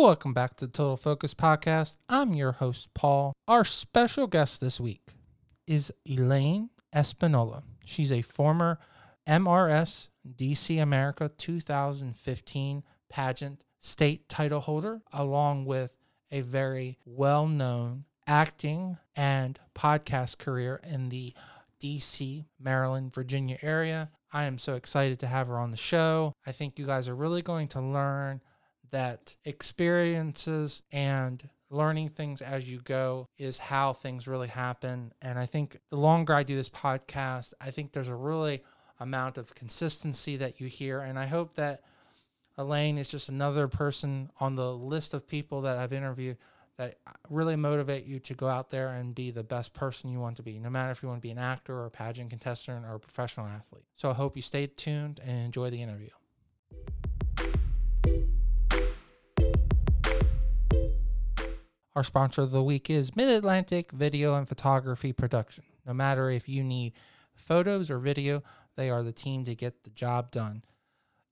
Welcome back to the Total Focus Podcast. I'm your host, Paul. Our special guest this week is Elaine Espinola. She's a former MRS DC America 2015 pageant state title holder, along with a very well known acting and podcast career in the DC, Maryland, Virginia area. I am so excited to have her on the show. I think you guys are really going to learn that experiences and learning things as you go is how things really happen. And I think the longer I do this podcast, I think there's a really amount of consistency that you hear. And I hope that Elaine is just another person on the list of people that I've interviewed that really motivate you to go out there and be the best person you want to be, no matter if you want to be an actor or a pageant contestant or a professional athlete. So I hope you stay tuned and enjoy the interview. Our sponsor of the week is Mid Atlantic Video and Photography Production. No matter if you need photos or video, they are the team to get the job done.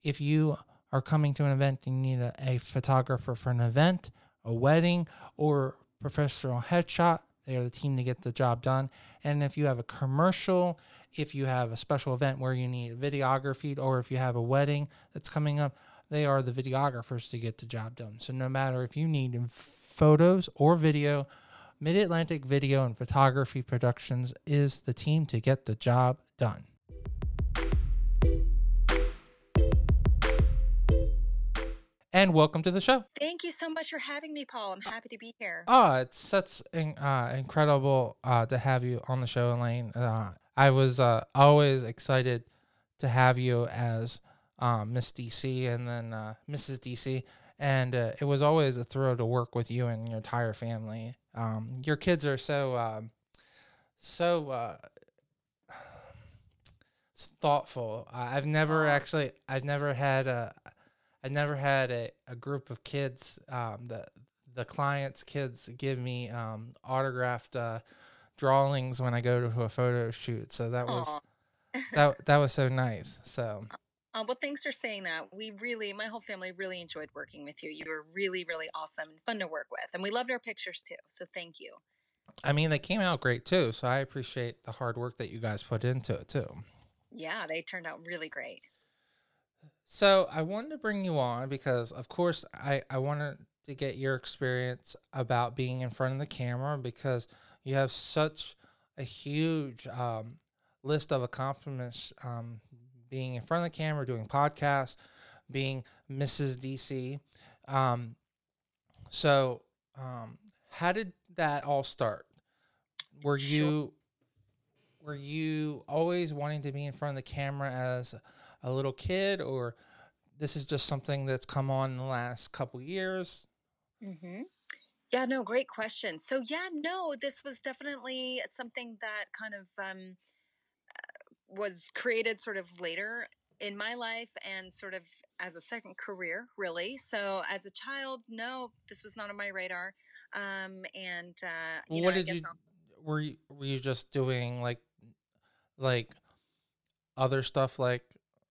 If you are coming to an event and you need a, a photographer for an event, a wedding, or professional headshot, they are the team to get the job done. And if you have a commercial, if you have a special event where you need videography, or if you have a wedding that's coming up, they are the videographers to get the job done. So no matter if you need photos or video, Mid Atlantic Video and Photography Productions is the team to get the job done. And welcome to the show. Thank you so much for having me, Paul. I'm happy to be here. Oh, it's such uh, incredible uh, to have you on the show, Elaine. Uh, I was uh, always excited to have you as um, Miss DC and then uh, Mrs. DC and uh, it was always a thrill to work with you and your entire family. Um, your kids are so um, so uh, thoughtful. I've never actually, I've never had a, I never had a, a group of kids. Um, the the clients' kids give me um, autographed uh, drawings when I go to a photo shoot. So that was that that was so nice. So uh, well, thanks for saying that. We really, my whole family really enjoyed working with you. You were really, really awesome and fun to work with. And we loved our pictures too. So thank you. I mean, they came out great too. So I appreciate the hard work that you guys put into it too. Yeah, they turned out really great. So I wanted to bring you on because, of course, I, I wanted to get your experience about being in front of the camera because you have such a huge um, list of accomplishments um, being in front of the camera, doing podcasts, being Mrs. DC. Um, so, um, how did that all start? Were sure. you were you always wanting to be in front of the camera as a little kid, or this is just something that's come on in the last couple years? Mm-hmm. Yeah, no, great question. So, yeah, no, this was definitely something that kind of um, was created sort of later in my life and sort of as a second career, really. So as a child, no, this was not on my radar. Um, and uh, you what know, did you I'll... were you were you just doing like like other stuff like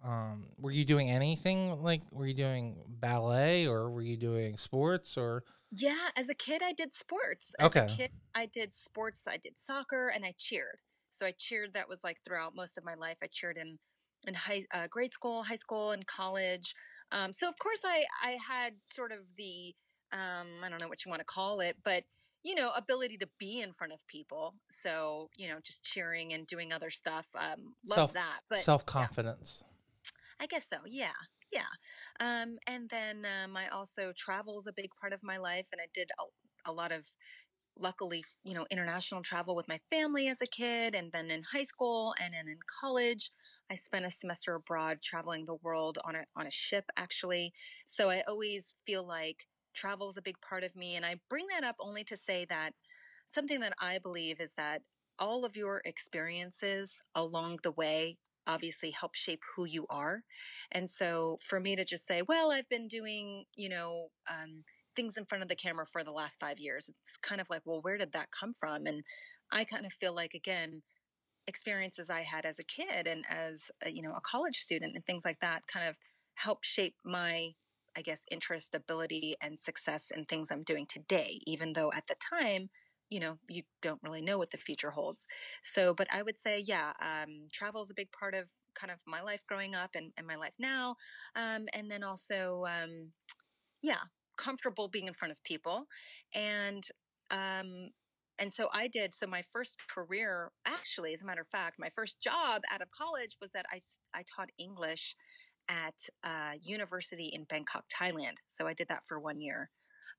um were you doing anything like were you doing ballet or were you doing sports or yeah as a kid i did sports as okay. a kid i did sports i did soccer and i cheered so I cheered. That was like throughout most of my life. I cheered in in high uh, grade school, high school, and college. Um, so of course I I had sort of the um, I don't know what you want to call it, but you know ability to be in front of people. So you know just cheering and doing other stuff. Um, love self, that. But self confidence. Yeah. I guess so. Yeah. Yeah. Um, and then um, I also travel is a big part of my life, and I did a, a lot of luckily, you know, international travel with my family as a kid. And then in high school and then in college, I spent a semester abroad traveling the world on a, on a ship, actually. So I always feel like travel is a big part of me. And I bring that up only to say that something that I believe is that all of your experiences along the way obviously help shape who you are. And so for me to just say, well, I've been doing, you know, um, things in front of the camera for the last five years. It's kind of like, well, where did that come from? And I kind of feel like, again, experiences I had as a kid and as a, you know a college student and things like that kind of help shape my I guess, interest, ability, and success in things I'm doing today, even though at the time, you know, you don't really know what the future holds. So, but I would say, yeah, um, travel is a big part of kind of my life growing up and, and my life now. Um, and then also, um, yeah, comfortable being in front of people. And, um, and so I did. So my first career, actually, as a matter of fact, my first job out of college was that I, I taught English at a university in Bangkok, Thailand. So I did that for one year.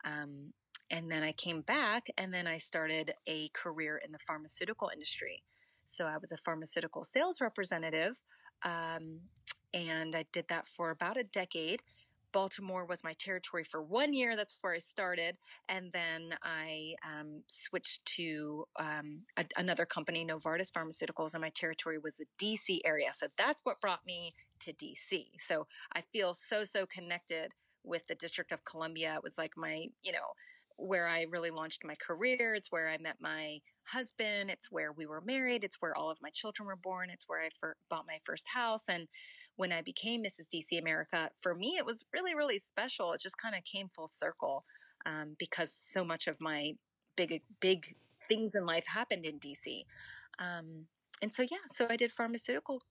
Um, and then I came back and then I started a career in the pharmaceutical industry. So I was a pharmaceutical sales representative. Um, and I did that for about a decade. Baltimore was my territory for one year. That's where I started. And then I um, switched to um, a, another company, Novartis Pharmaceuticals, and my territory was the DC area. So that's what brought me to DC. So I feel so, so connected with the District of Columbia. It was like my, you know, where I really launched my career. It's where I met my husband. It's where we were married. It's where all of my children were born. It's where I fir- bought my first house. And when I became Mrs. DC America, for me, it was really, really special. It just kind of came full circle um, because so much of my big, big things in life happened in DC. Um, and so, yeah, so I did pharmaceutical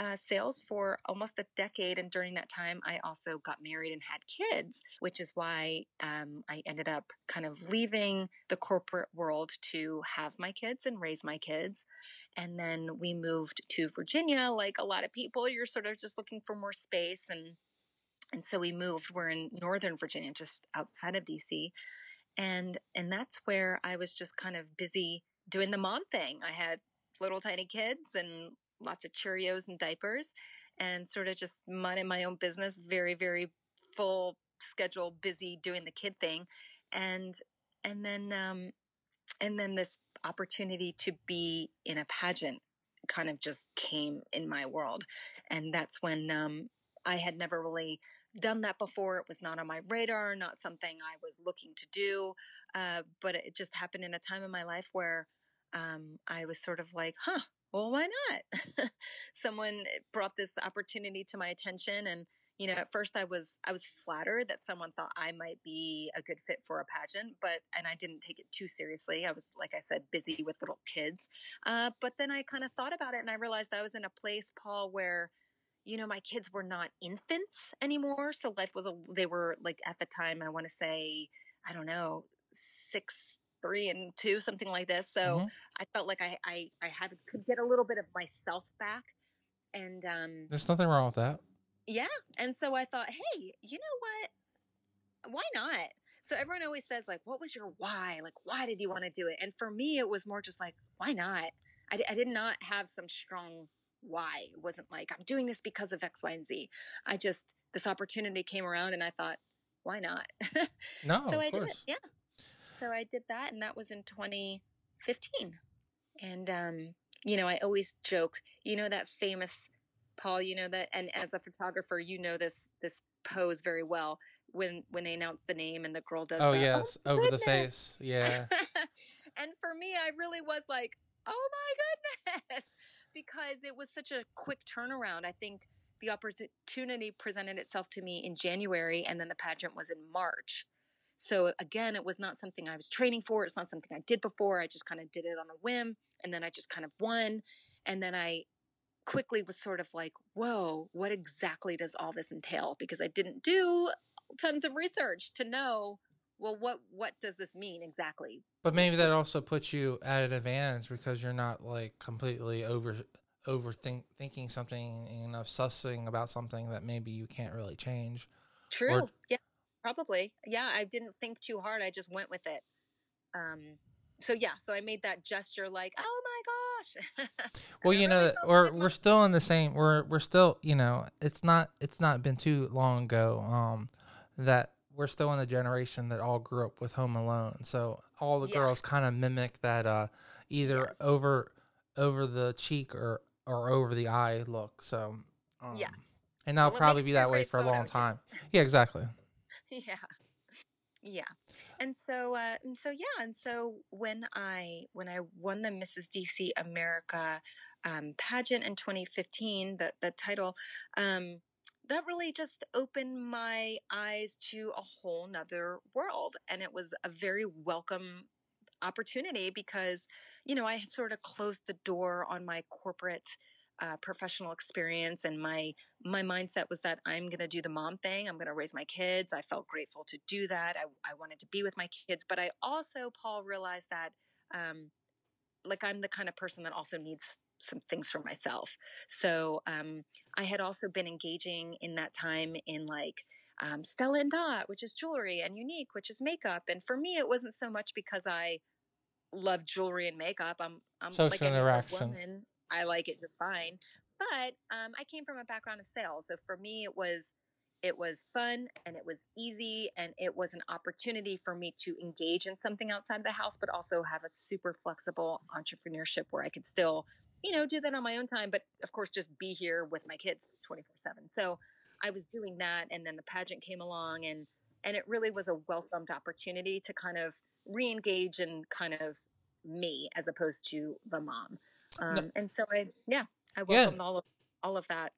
uh, sales for almost a decade. And during that time, I also got married and had kids, which is why um, I ended up kind of leaving the corporate world to have my kids and raise my kids. And then we moved to Virginia. Like a lot of people, you're sort of just looking for more space. And, and so we moved. We're in Northern Virginia, just outside of DC. And, and that's where I was just kind of busy doing the mom thing. I had little tiny kids and lots of Cheerios and diapers and sort of just minding my own business, very, very full schedule, busy doing the kid thing. And, and then, um, and then this opportunity to be in a pageant kind of just came in my world. And that's when, um, I had never really done that before. It was not on my radar, not something I was looking to do. Uh, but it just happened in a time in my life where um, I was sort of like, huh, well, why not? someone brought this opportunity to my attention and you know at first i was i was flattered that someone thought i might be a good fit for a pageant but and i didn't take it too seriously i was like i said busy with little kids uh, but then i kind of thought about it and i realized i was in a place paul where you know my kids were not infants anymore so life was a they were like at the time i want to say i don't know six three and two, something like this. So mm-hmm. I felt like I, I, I had could get a little bit of myself back. And um, there's nothing wrong with that. Yeah. And so I thought, hey, you know what? Why not? So everyone always says, like, what was your why? Like, why did you want to do it? And for me, it was more just like, why not? I, I did not have some strong why. It wasn't like, I'm doing this because of X, Y, and Z. I just, this opportunity came around and I thought, why not? No, so I course. did it. Yeah so I did that, and that was in 2015. And um, you know, I always joke, you know, that famous Paul, you know that, and as a photographer, you know this this pose very well when when they announce the name and the girl does. Oh the, oh yes, oh, over goodness. the face, yeah. and for me, I really was like, oh my goodness, because it was such a quick turnaround. I think the opportunity presented itself to me in January, and then the pageant was in March. So again, it was not something I was training for. It's not something I did before. I just kind of did it on a whim and then I just kind of won. And then I quickly was sort of like, whoa, what exactly does all this entail? Because I didn't do tons of research to know, well, what what does this mean exactly? But maybe that also puts you at an advantage because you're not like completely over overthink thinking something and obsessing about something that maybe you can't really change. True. Or, yeah. Probably. Yeah, I didn't think too hard. I just went with it. Um, so yeah, so I made that gesture like, "Oh my gosh." well, you know, we're we're still in the same. We're we're still, you know, it's not it's not been too long ago um, that we're still in the generation that all grew up with Home Alone. So all the yeah. girls kind of mimic that uh, either yes. over over the cheek or or over the eye look. So um, yeah, and that'll well, probably be that way for a long time. Yeah, exactly. yeah yeah and so uh so yeah and so when i when i won the mrs dc america um pageant in 2015 the the title um that really just opened my eyes to a whole nother world. And it was a very welcome opportunity because, you know, I had sort of closed the door on my corporate uh, professional experience and my my mindset was that i'm going to do the mom thing i'm going to raise my kids i felt grateful to do that I, I wanted to be with my kids but i also paul realized that um, like i'm the kind of person that also needs some things for myself so um, i had also been engaging in that time in like um, stella and dot which is jewelry and Younique which is makeup and for me it wasn't so much because i love jewelry and makeup i'm i'm Social like interaction. woman I like it just fine. But um, I came from a background of sales, so for me, it was it was fun and it was easy and it was an opportunity for me to engage in something outside the house, but also have a super flexible entrepreneurship where I could still, you know, do that on my own time, but of course, just be here with my kids twenty four seven. So I was doing that, and then the pageant came along, and and it really was a welcomed opportunity to kind of re-engage in kind of me as opposed to the mom. No, Um, and so I, yeah, I yeah, welcomed all of all of that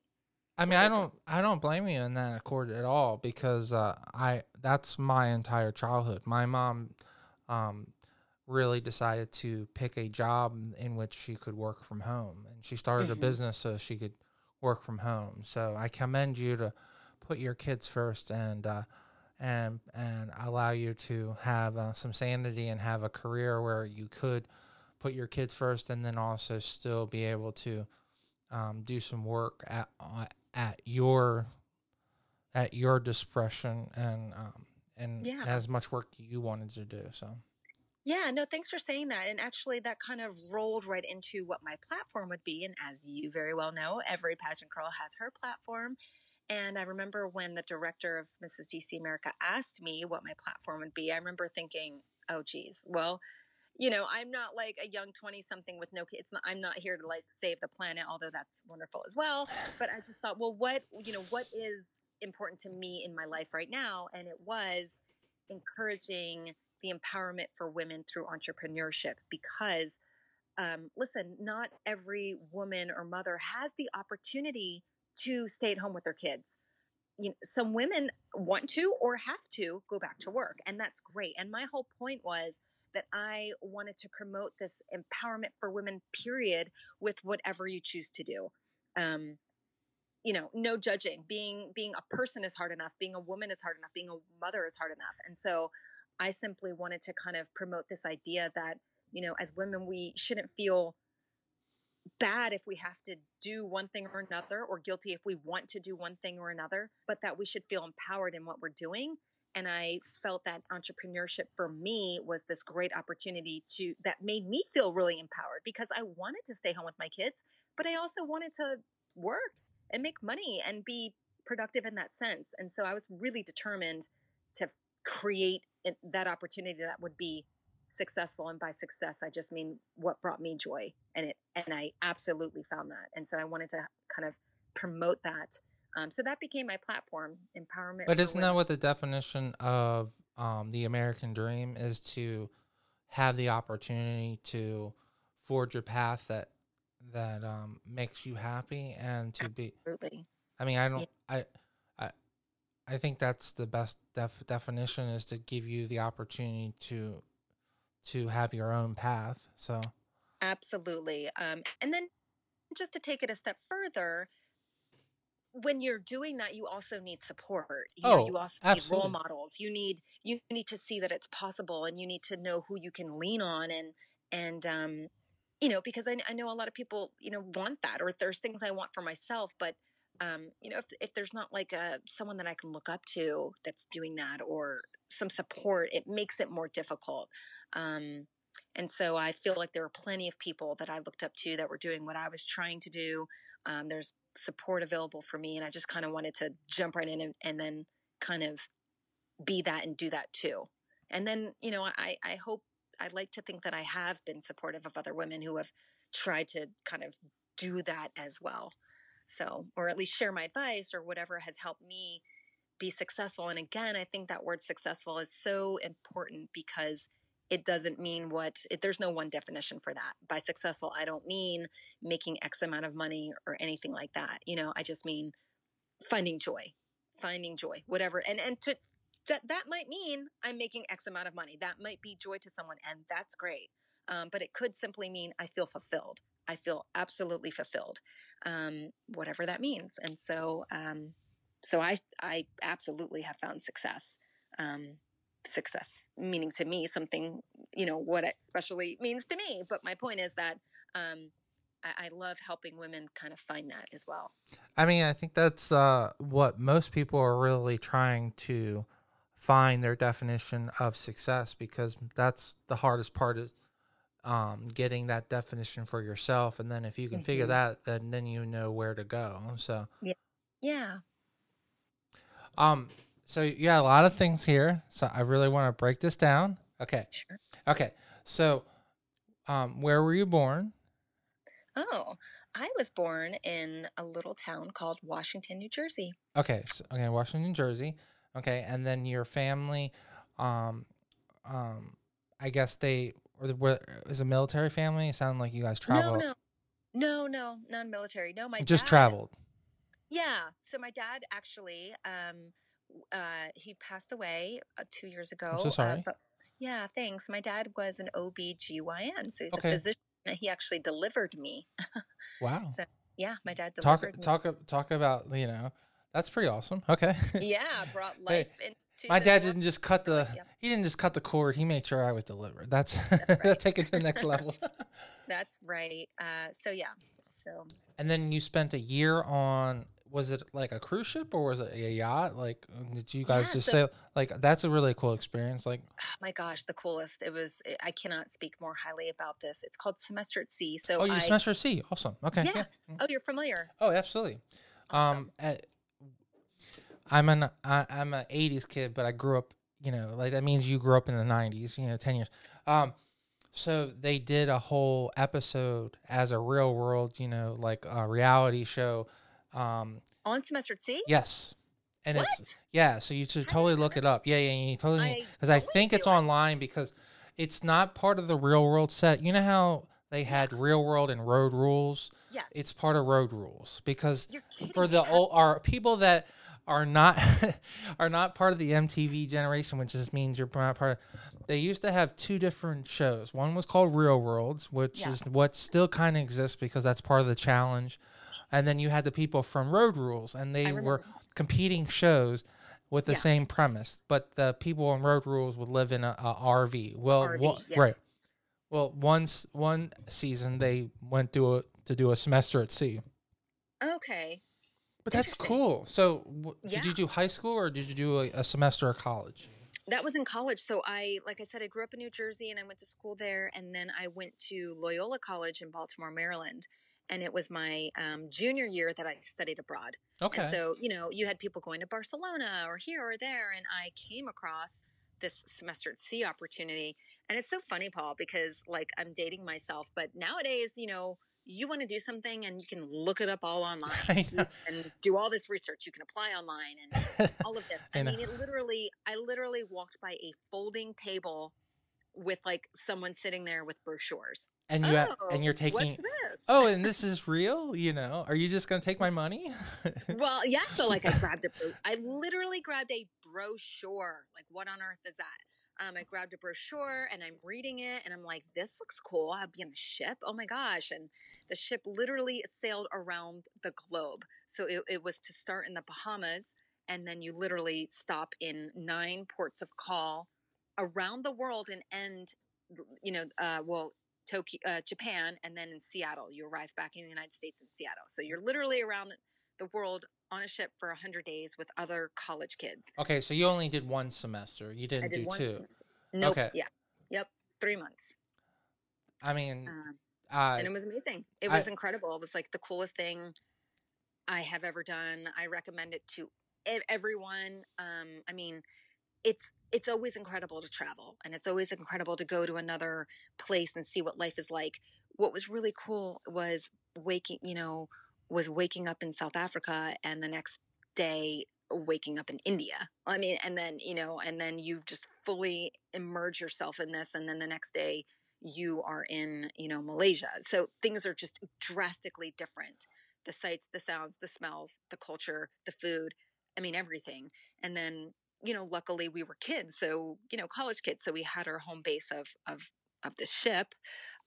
I mean, I don't, I don't blame you in that accord at all because uh, I, that's my entire childhood. My mom, um, really decided to pick a job in which she could work from home, and she started a hmm business so she could work from home. So I commend you to put your kids first and uh, and and allow you to have uh, some sanity and have a career where you could put your kids first and then also still be able to um, do some work at uh, at your at your discretion and um, and Yeah, as much work you wanted to do. So yeah. No, thanks for saying that. And actually, that kind of rolled right into what my platform would be. And as you very well know, every pageant girl has her platform. And I remember when the director of Mrs. DC America asked me what my platform would be, I remember thinking, oh, geez, well, you know, I'm not like a young 20 something with no kids. I'm not here to like save the planet, although that's wonderful as well. But I just thought, well, what, you know, what is important to me in my life right now? And it was encouraging the empowerment for women through entrepreneurship because, um, listen, not every woman or mother has the opportunity to stay at home with their kids you know, some women want to or have to go back to work, and that's great. And my whole point was that I wanted to promote this empowerment for women, period, with whatever you choose to do. Um, you know, no judging. Being being a person is hard enough. Being a woman is hard enough. Being a mother is hard enough. And so, I simply wanted to kind of promote this idea that you know, as women, we shouldn't feel bad if we have to do one thing or another or guilty if we want to do one thing or another, but that we should feel empowered in what we're doing. And I felt that entrepreneurship for me was this great opportunity to that made me feel really empowered because I wanted to stay home with my kids, but I also wanted to work and make money and be productive in that sense. And so I was really determined to create that opportunity that would be successful and by success i just mean what brought me joy and it and i absolutely found that and so i wanted to kind of promote that um, so that became my platform empowerment But isn't that what the definition of um, the American dream is to have the opportunity to forge a path that that um, makes you happy and to be absolutely. I mean I don't I I I think that's the best def- definition is to give you the opportunity to to have your own path. So. Absolutely. Um, and then just to take it a step further when you're doing that you also need support you know oh, you also need role models you need you need to see that it's possible and you need to know who you can lean on and and um you know because i, I know a lot of people you know want that or there's things i want for myself but um you know if, if there's not like a someone that i can look up to that's doing that or some support it makes it more difficult um and so i feel like there were plenty of people that i looked up to that were doing what i was trying to do um, there's support available for me and i just kind of wanted to jump right in and, and then kind of be that and do that too. And then you know i i hope i'd like to think that i have been supportive of other women who have tried to kind of do that as well. So or at least share my advice or whatever has helped me be successful. And again i think that word successful is so important because it doesn't mean what it, there's no one definition for that by successful i don't mean making x amount of money or anything like that you know i just mean finding joy, finding joy, whatever. And and to that that might mean I'm making X amount of money. That might be joy to someone, and that's great. Um, but it could simply mean I feel fulfilled. I feel absolutely fulfilled, um, whatever that means. And so, um, so I I absolutely have found success. Um, success meaning to me something you know what it especially means to me. But my point is that um, I, I love helping women kind of find that as well. I mean, I think that's uh, what most people are really trying to find their definition of success because that's the hardest part is um, getting that definition for yourself. And then if you can figure Mhm. that, then then you know where to go. So, yeah Yeah. um, so yeah, a lot of things here. So I really want to break this down. Okay, Sure. okay. So, um, where were you born? Oh, I was born in a little town called Washington, New Jersey. Okay, so, okay, Washington, New Jersey. Okay, and then your family, um, um, I guess they or the were is a military family. It sounded like you guys traveled. No, no, no, no, non-military. No, my just dad, traveled. Yeah. So my dad actually, um, uh, he passed away uh, two years ago. so uh, sorry. but yeah, thanks. My dad was an OB/GYN, so he's Okay. a physician. and He actually delivered me. Wow. So yeah, my dad Talk delivered me. talk talk about you know that's pretty awesome. Okay. Yeah, brought Hey, life into My dad world. didn't just cut the Yeah. he didn't just cut the cord. He made sure I was delivered. That's right. that's take it to the next level. That's right. Uh, so yeah. So and then you spent a year on was it like a cruise ship or was it a yacht? Like did you guys Yeah, just so- sail? Like that's a really cool experience. Like oh my gosh, the coolest. It was. I cannot speak more highly about this. It's called Semester at Sea. So oh, you I. semester Sea. Awesome. Okay. Yeah. Yeah. Oh, you're familiar. Oh, absolutely. Awesome. Um, uh, I'm an I, I'm an '80s kid, but I grew up. You know, like that means you grew up in the '90s. You know, ten years. Um, so they did a whole episode as a real world. You know, like a reality show. Um, On Semester Sea. yes, and What? it's yeah. So you should totally look it up. Yeah, yeah, you totally because I believe think it's. Online because it's not part of the real world set. You know how they had real world and road rules. Yes. It's part of road rules because for the old are people that are not are not part of the MTV generation, which just means you're not part of. They used to have two different shows. One was called Real Worlds, which Yeah. is what still kind of exists because that's part of the challenge. And then you had the people from Road Rules, and they were competing shows with the Yeah. same premise. But the people on Road Rules would live in a, a RV. Well, RV, yeah. right. Well, once one season they went to a to do a semester at sea. Okay. But that's cool. So, w- did you do high school or did you do a, a semester of college? That was in college. So I, like I said, I grew up in New Jersey and I went to school there. And then I went to Loyola College in Baltimore, Maryland. And it was my um, junior year that I studied abroad. Okay. And so, you know, you had people going to Barcelona or here or there. And I came across this semester at sea opportunity. And it's so funny, Paul, because like I'm dating myself, but nowadays, you know, you want to do something and you can look it up all online and do all this research. You can apply online and all of this. I I, mean, it literally, I literally walked by a folding table with like someone sitting there with brochures. and you oh, and you're taking. What's this? Oh, and this is real. You know, are you just gonna take my money? Well, yeah. So like I grabbed a, bro- I literally grabbed a brochure. Like what on earth is that? Um, I grabbed a brochure and I'm reading it and I'm like, this looks cool. I'll be on a ship. Oh my gosh. And the ship literally sailed around the globe. So it, it was to start in the Bahamas and then you literally stop in nine ports of call around the world and end, you know, uh, well, Tokyo, uh, Japan, and then in Seattle. You arrive back in the United States in Seattle. So you're literally around the world on a ship for 100 days with other college kids. okay, so you only did one semester. You didn't did do two. semester. Nope. Okay. Yeah. Yep. Three months. I mean, Um, uh, and it was amazing. It I- was incredible. It was like the coolest thing I have ever done. I recommend it to everyone. Um, I mean, it's it's always incredible to travel, and it's always incredible to go to another place and see what life is like. What was really cool was waking, you know, was waking up in South Africa, and the next day waking up in India. I mean, and then you know, and then you just fully immerse yourself in this, and then the next day you are in you know malaysia so things are just drastically different the sights, the sounds, the smells, the culture, the food. I mean, everything. And then, you know, luckily we were kids, so you know, college kids, so we had our home base of of of the ship.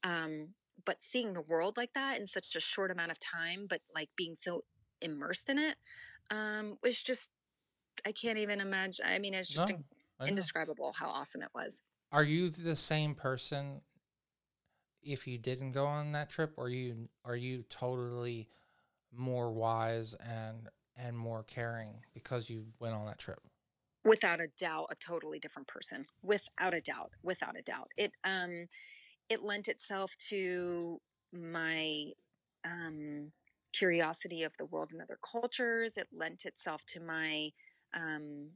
Um, but seeing the world like that in such a short amount of time, but like being so immersed in it, um, was just I can't even imagine. I mean, it's just No, in- indescribable how awesome it was. Are you the same person if you didn't go on that trip, or you are you totally more wise and and more caring because you went on that trip? Without a doubt a totally different person without a doubt without a doubt. It um it lent itself to my um curiosity of the world and other cultures. It lent itself to my um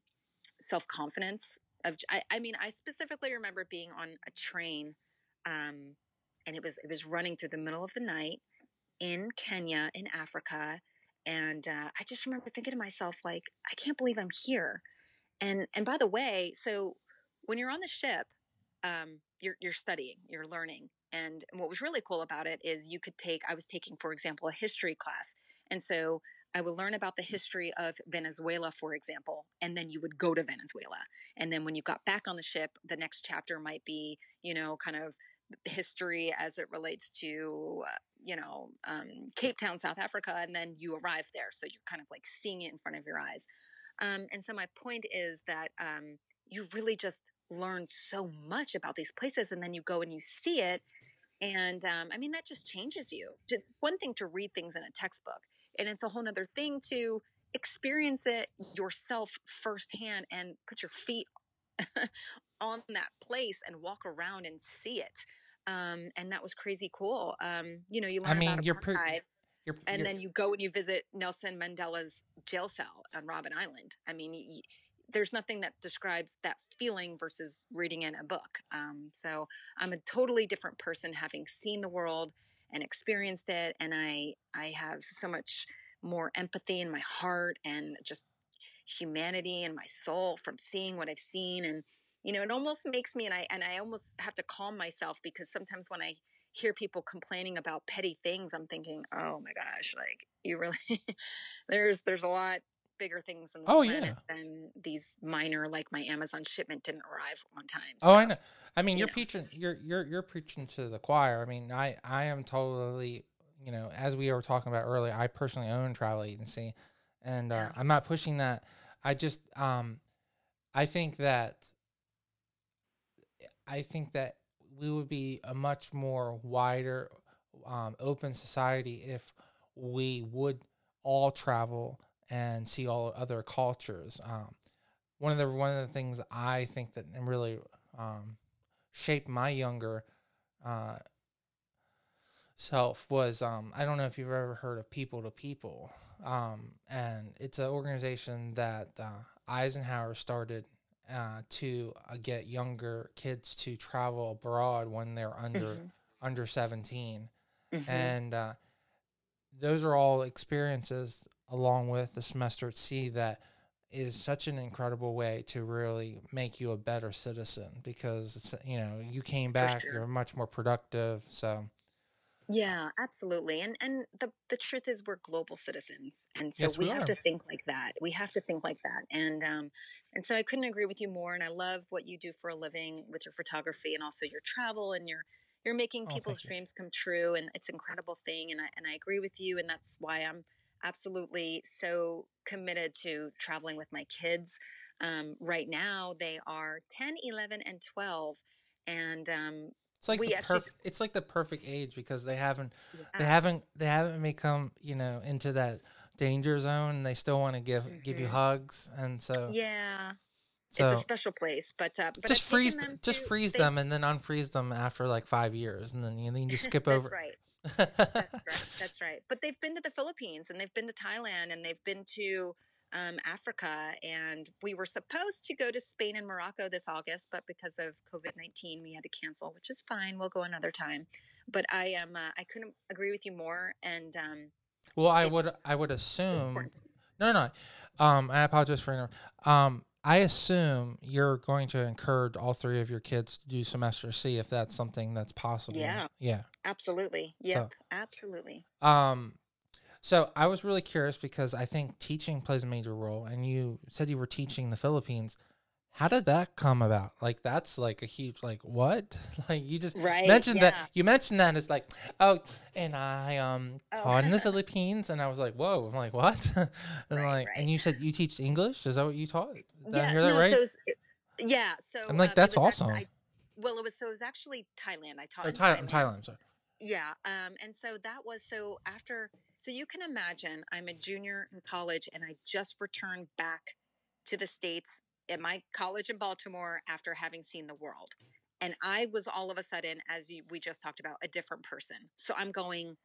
self-confidence of I, I mean i specifically remember being on a train um and it was it was running through the middle of the night in kenya in africa and uh, i just remember thinking to myself like i can't believe i'm here and and by the way, so when you're on the ship, um, you're you're studying, you're learning, and what was really cool about it is you could take. I was taking, for example, a history class, and so I would learn about the history of Venezuela, for example, and then you would go to Venezuela, and then when you got back on the ship, the next chapter might be, you know, kind of history as it relates to uh, you know um, Cape Town, South Africa, and then you arrive there, so you're kind of like seeing it in front of your eyes. Um, and so my point is that um, you really just learn so much about these places, and then you go and you see it, and um, I mean that just changes you. It's one thing to read things in a textbook, and it's a whole other thing to experience it yourself firsthand and put your feet on that place and walk around and see it. Um, and that was crazy cool. Um, you know, you learn I mean, about you're pre- apartheid You're, and you're- then you go and you visit Nelson Mandela's jail cell on Robben Island. I mean, y there's nothing that describes that feeling versus reading in a book. Um, so I'm a totally different person having seen the world and experienced it, and I I have so much more empathy in my heart and just humanity in my soul from seeing what I've seen and you know it almost makes me and I and I almost have to calm myself because sometimes when I hear people complaining about petty things I'm thinking oh my gosh like you really there's there's a lot bigger things in this Oh, yeah. than these minor like my Amazon shipment didn't arrive on time Oh, I know. I mean, you you're know. preaching. You're you're you're preaching to the choir. I mean, I I am totally. You know, as we were talking about earlier, I personally own travel agency, and uh, Yeah. I'm not pushing that. I just um, I think that I think that we would be a much more wider, um, open society if we would all travel and see all other cultures. Um, one of the one of the things I think that really um, shaped my younger uh, self was um, I don't know if you've ever heard of People to People, um, and it's an organization that uh, Eisenhower started uh, to uh, get younger kids to travel abroad when they're under Mhm. under seventeen Mhm. and uh, those are all experiences along with the semester at sea that is such an incredible way to really make you a better citizen because it's, you know you came back sure. you're much more productive so Yeah, absolutely. And and the the truth is we're global citizens. And so Yes, we we have to think like that. We have to think like that. And um and so I couldn't agree with you more and I love what you do for a living with your photography and also your travel and your you're making Oh, people's you. dreams come true and it's an incredible thing and I and I agree with you and that's why I'm absolutely so committed to traveling with my kids. Um, right now they are 10, 11 and 12 and um it's like the actually- perfect it's like the perfect age because they haven't they haven't they haven't become you know into that danger zone and they still want to give give you hugs and so yeah so it's a special place, but uh, but just I've freeze them just to- freeze they- them and then unfreeze them after like five years and then you, then you just skip That's over right. That's right. That's right. But they've been to the Philippines and they've been to Thailand and they've been to um, Africa. And we were supposed to go to Spain and Morocco this August, but because of COVID nineteen, we had to cancel, which is fine. We'll go another time. But I am. Uh, I couldn't agree with you more. And um, Well, I would I would assume important. no no, um I apologize for interrupting. Um I assume you're going to encourage all three of your kids to do semester Sea if that's something that's possible. Yeah. Yeah. absolutely. Yep. Absolutely. Um So I was really curious because I think teaching plays a major role, and you said you were teaching the Philippines. How did that come about? Like that's like a huge like what? Like you just Right. mentioned Yeah. that you mentioned that it's like oh and I um Oh. taught in the Philippines and I was like whoa I'm like what and Right, like right. and you said you teach English is that what you taught did I yeah. hear that no, right So it- yeah. So I'm like, um, "That's awesome." I- well, it was so it was actually Thailand. I taught or in Thailand Thailand. Thailand sorry Yeah. Um, and so that was so after, so you can imagine I'm a junior in college and I just returned back to the States at my college in Baltimore after having seen the world. And I was all of a sudden, as you, we just talked about, a different person. So I'm going,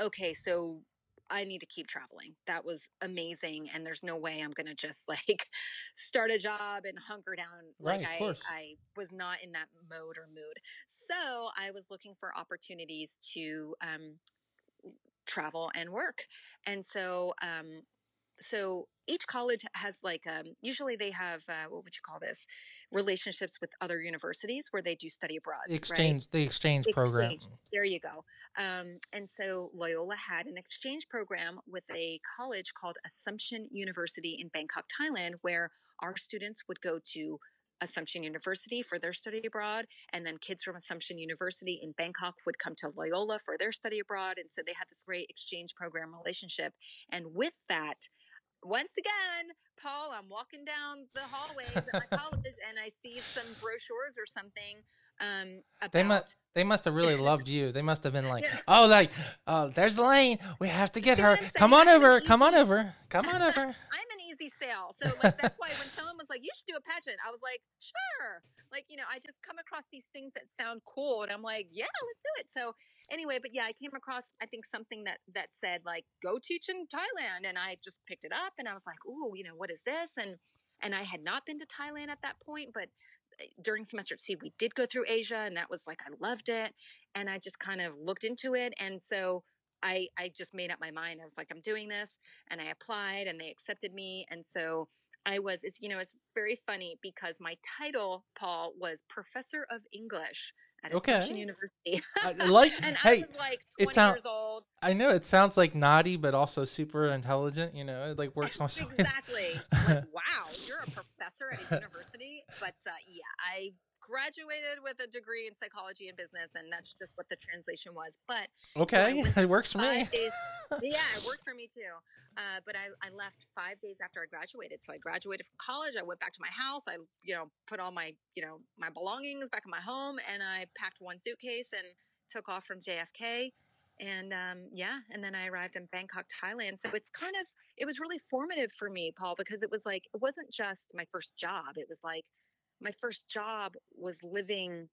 okay, so I need to keep traveling. That was amazing. And there's no way I'm going to just like start a job and hunker down. Right, Like of I, course. I was not in that mode or mood. So I was looking for opportunities to um, travel and work. And so, um, so each college has like um, usually they have uh, what would you call this relationships with other universities where they do study abroad the exchange the exchange program. there you go. Um, and so loyola had an exchange program with a college called assumption university in bangkok thailand where our students would go to assumption university for their study abroad and then kids from assumption university in bangkok would come to loyola for their study abroad and so they had this great exchange program relationship. And with that once again, Paul, I'm walking down the hallways at my college and I see some brochures or something um, about. They must they must have really loved you. They must have been like, oh, like, oh, there's Lane. We have to get See what her. I'm Come on over. Come on over. Come on over. I'm an easy sale. So like that's why when someone was like, "You should do a pageant," I was like, "Sure." Like you know, I just come across these things that sound cool, and I'm like, "Yeah, let's do it." So anyway, but yeah, I came across I think something that that said like, "Go teach in Thailand," and I just picked it up, and I was like, "Ooh, you know, what is this?" and and I had not been to Thailand at that point, but uh, during semester at sea, we did go through Asia, and that was like I loved it, and I just kind of looked into it, and so. I, I just made up my mind. I was like, I'm doing this and I applied and they accepted me. And so I was, it's, you know, it's very funny because my title, Paul, was Professor of English at Assumption Okay. University. I like. and hey, I was like it 20 sound- years old. I know it sounds like naughty, but also super intelligent. You know, it like works on so exactly. Like, wow, you're a professor at a university. But uh, yeah, I graduated with a degree in psychology and business, and that's just what the translation was. But Okay, went it works for me. days. yeah, it worked for me too. Uh, but I, I left five days after I graduated. So I graduated from college. I went back to my house. I, you know, put all my, you know, my belongings back in my home, and I packed one suitcase and took off from JFK. And um, yeah, and then I arrived in Bangkok, Thailand. So it's kind of, it was really formative for me, Paul, because it was like, it wasn't just my first job. It was like, my first job was living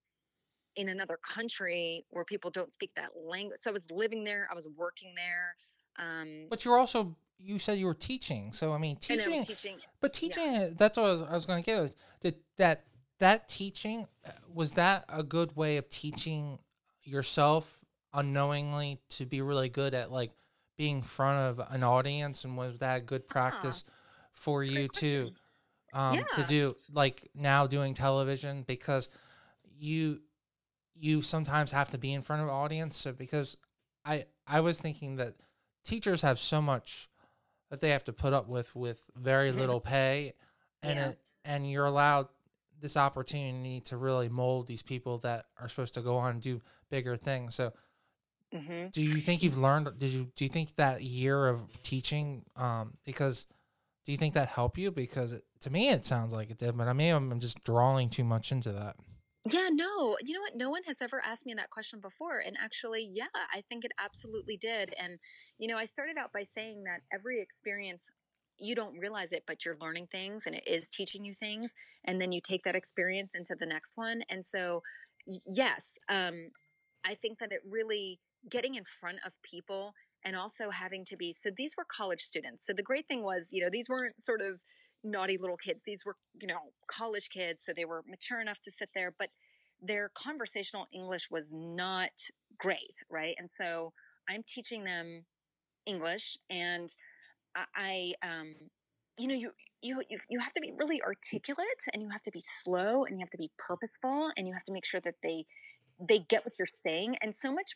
in another country where people don't speak that language. So I was living there, I was working there. Um, But you're also you said you were teaching, so I mean teaching. teaching. But teaching, uh, that's what I was, was going to get. Was that that that teaching uh, was that a good way of teaching yourself unknowingly to be really good at like being in front of an audience, and was that a good practice for you to um, to do like now doing television because you you sometimes have to be in front of an audience. So because I I was thinking that teachers have so much that they have to put up with with very Mhm. little pay. And Yeah. it, and you're allowed this opportunity to really mold these people that are supposed to go on and do bigger things. So hmm do you think you've learned did you do you think that year of teaching um because do you think that helped you? Because it, to me it sounds like it did but i mean i'm just drawing too much into that Yeah, no, you know what? No one has ever asked me that question before. And actually, yeah, I think it absolutely did. And, you know, I started out by saying that every experience, you don't realize it, but you're learning things and it is teaching you things. And then you take that experience into the next one. And so, yes, um, I think that it really getting in front of people and also having to be so these were college students. So the great thing was, you know, these weren't sort of naughty little kids. These were, you know, college kids. So they were mature enough to sit there, but their conversational English was not great, right? And so I'm teaching them English and I, um, you know, you, you, you have to be really articulate and you have to be slow and you have to be purposeful and you have to make sure that they, they get what you're saying. And so much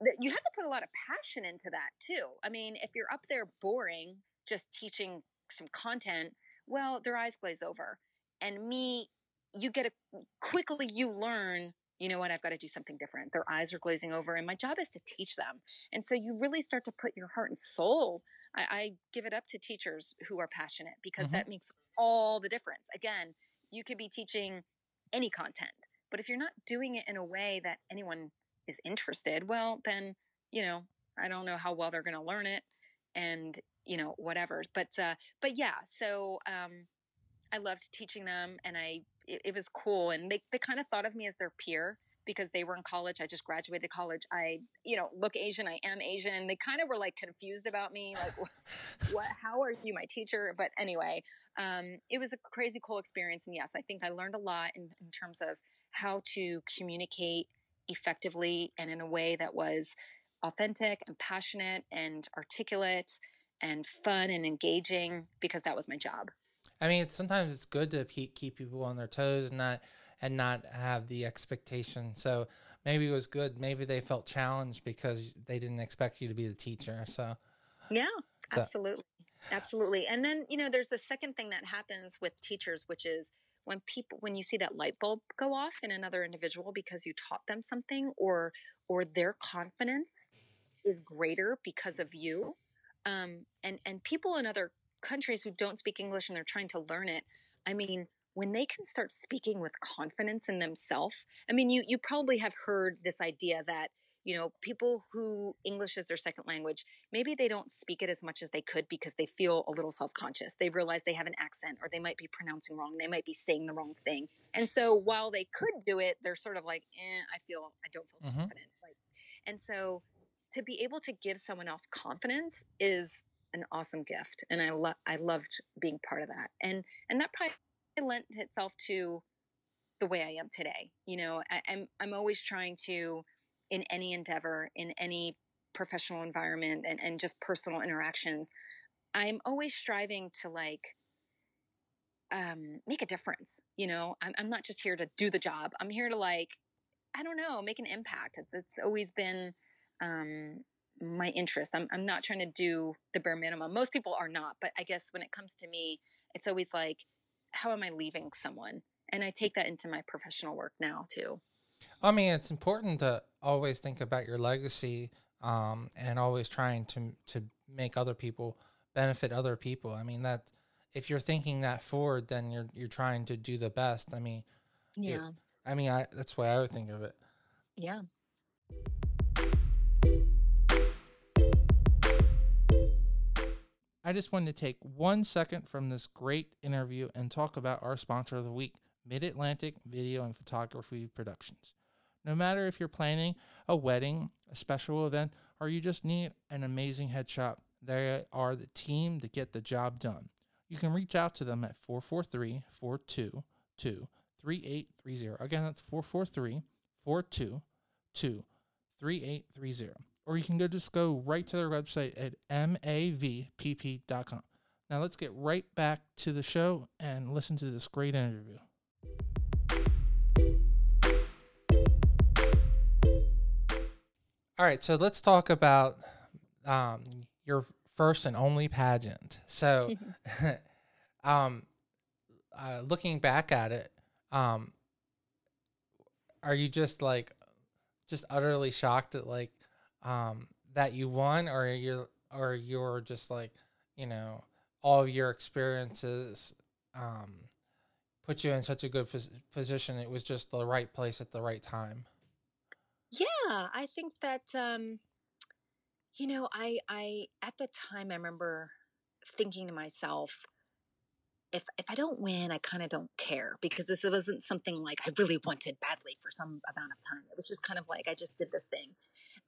that you have to put a lot of passion into that too. I mean, if you're up there boring, just teaching some content, well, their eyes glaze over. And me, you get a quickly you learn you know what, I've got to do something different. Their eyes are glazing over, and my job is to teach them. And so you really start to put your heart and soul. I, I give it up to teachers who are passionate because mm-hmm. that makes all the difference. Again, you could be teaching any content, but if you're not doing it in a way that anyone is interested, well, then, you know, I don't know how well they're going to learn it and, you know, whatever. But, uh, but yeah, so, um, I loved teaching them and I it, it was cool. And they, they kind of thought of me as their peer because they were in college. I just graduated college. I, you know, look Asian. I am Asian. They kind of were like confused about me, like, what? How are you my teacher? But anyway, um, it was a crazy cool experience. And yes, I think I learned a lot in, in terms of how to communicate effectively and in a way that was authentic and passionate and articulate and fun and engaging because that was my job. I mean, it's, sometimes it's good to keep keep people on their toes and not and not have the expectation. So maybe it was good. Maybe they felt challenged because they didn't expect you to be the teacher. So yeah, so. absolutely, absolutely. And then you know, there's the second thing that happens with teachers, which is when people when you see that light bulb go off in another individual because you taught them something or or their confidence is greater because of you um, and and people in other countries who don't speak English and they're trying to learn it, I mean, when they can start speaking with confidence in themselves, I mean, you you probably have heard this idea that you know people who English is their second language, maybe they don't speak it as much as they could because they feel a little self conscious. They realize they have an accent or they might be pronouncing wrong. They might be saying the wrong thing, and so while they could do it, they're sort of like, eh, I feel I don't feel mm-hmm. confident. Like, and so to be able to give someone else confidence is an awesome gift, and I love I loved being part of that, and and that probably lent itself to the way I am today. You know, I, I'm I'm always trying to, in any endeavor, in any professional environment, and and just personal interactions, I'm always striving to like um, make a difference. You know, I'm, I'm not just here to do the job. I'm here to like, I don't know, make an impact. It's, it's always been um, my interest. I'm, I'm not trying to do the bare minimum. Most people are not, but I guess when it comes to me, it's always like, how am I leaving someone? And I take that into my professional work now too. I mean, it's important to always think about your legacy um, and always trying to to make other people benefit other people. I mean that if you're thinking that forward, then you're you're trying to do the best. I mean, yeah. It, I mean, I that's the way I would think of it. Yeah. I just wanted to take one second from this great interview and talk about our sponsor of the week, Mid Atlantic Video and Photography Productions. No matter if you're planning a wedding, a special event, or you just need an amazing headshot, they are the team to get the job done. You can reach out to them at 443 422 3830. Again, that's 443 422 3830 or you can go just go right to their website at mavpp.com. Now let's get right back to the show and listen to this great interview. All right, so let's talk about um, your first and only pageant. So, um, uh, looking back at it, um, are you just like, just utterly shocked at like um, that you won, or you're or you're just like you know all of your experiences um, put you in such a good pos- position. It was just the right place at the right time. Yeah, I think that um, you know, I I at the time I remember thinking to myself, if if I don't win, I kind of don't care because this wasn't something like I really wanted badly for some amount of time. It was just kind of like I just did this thing.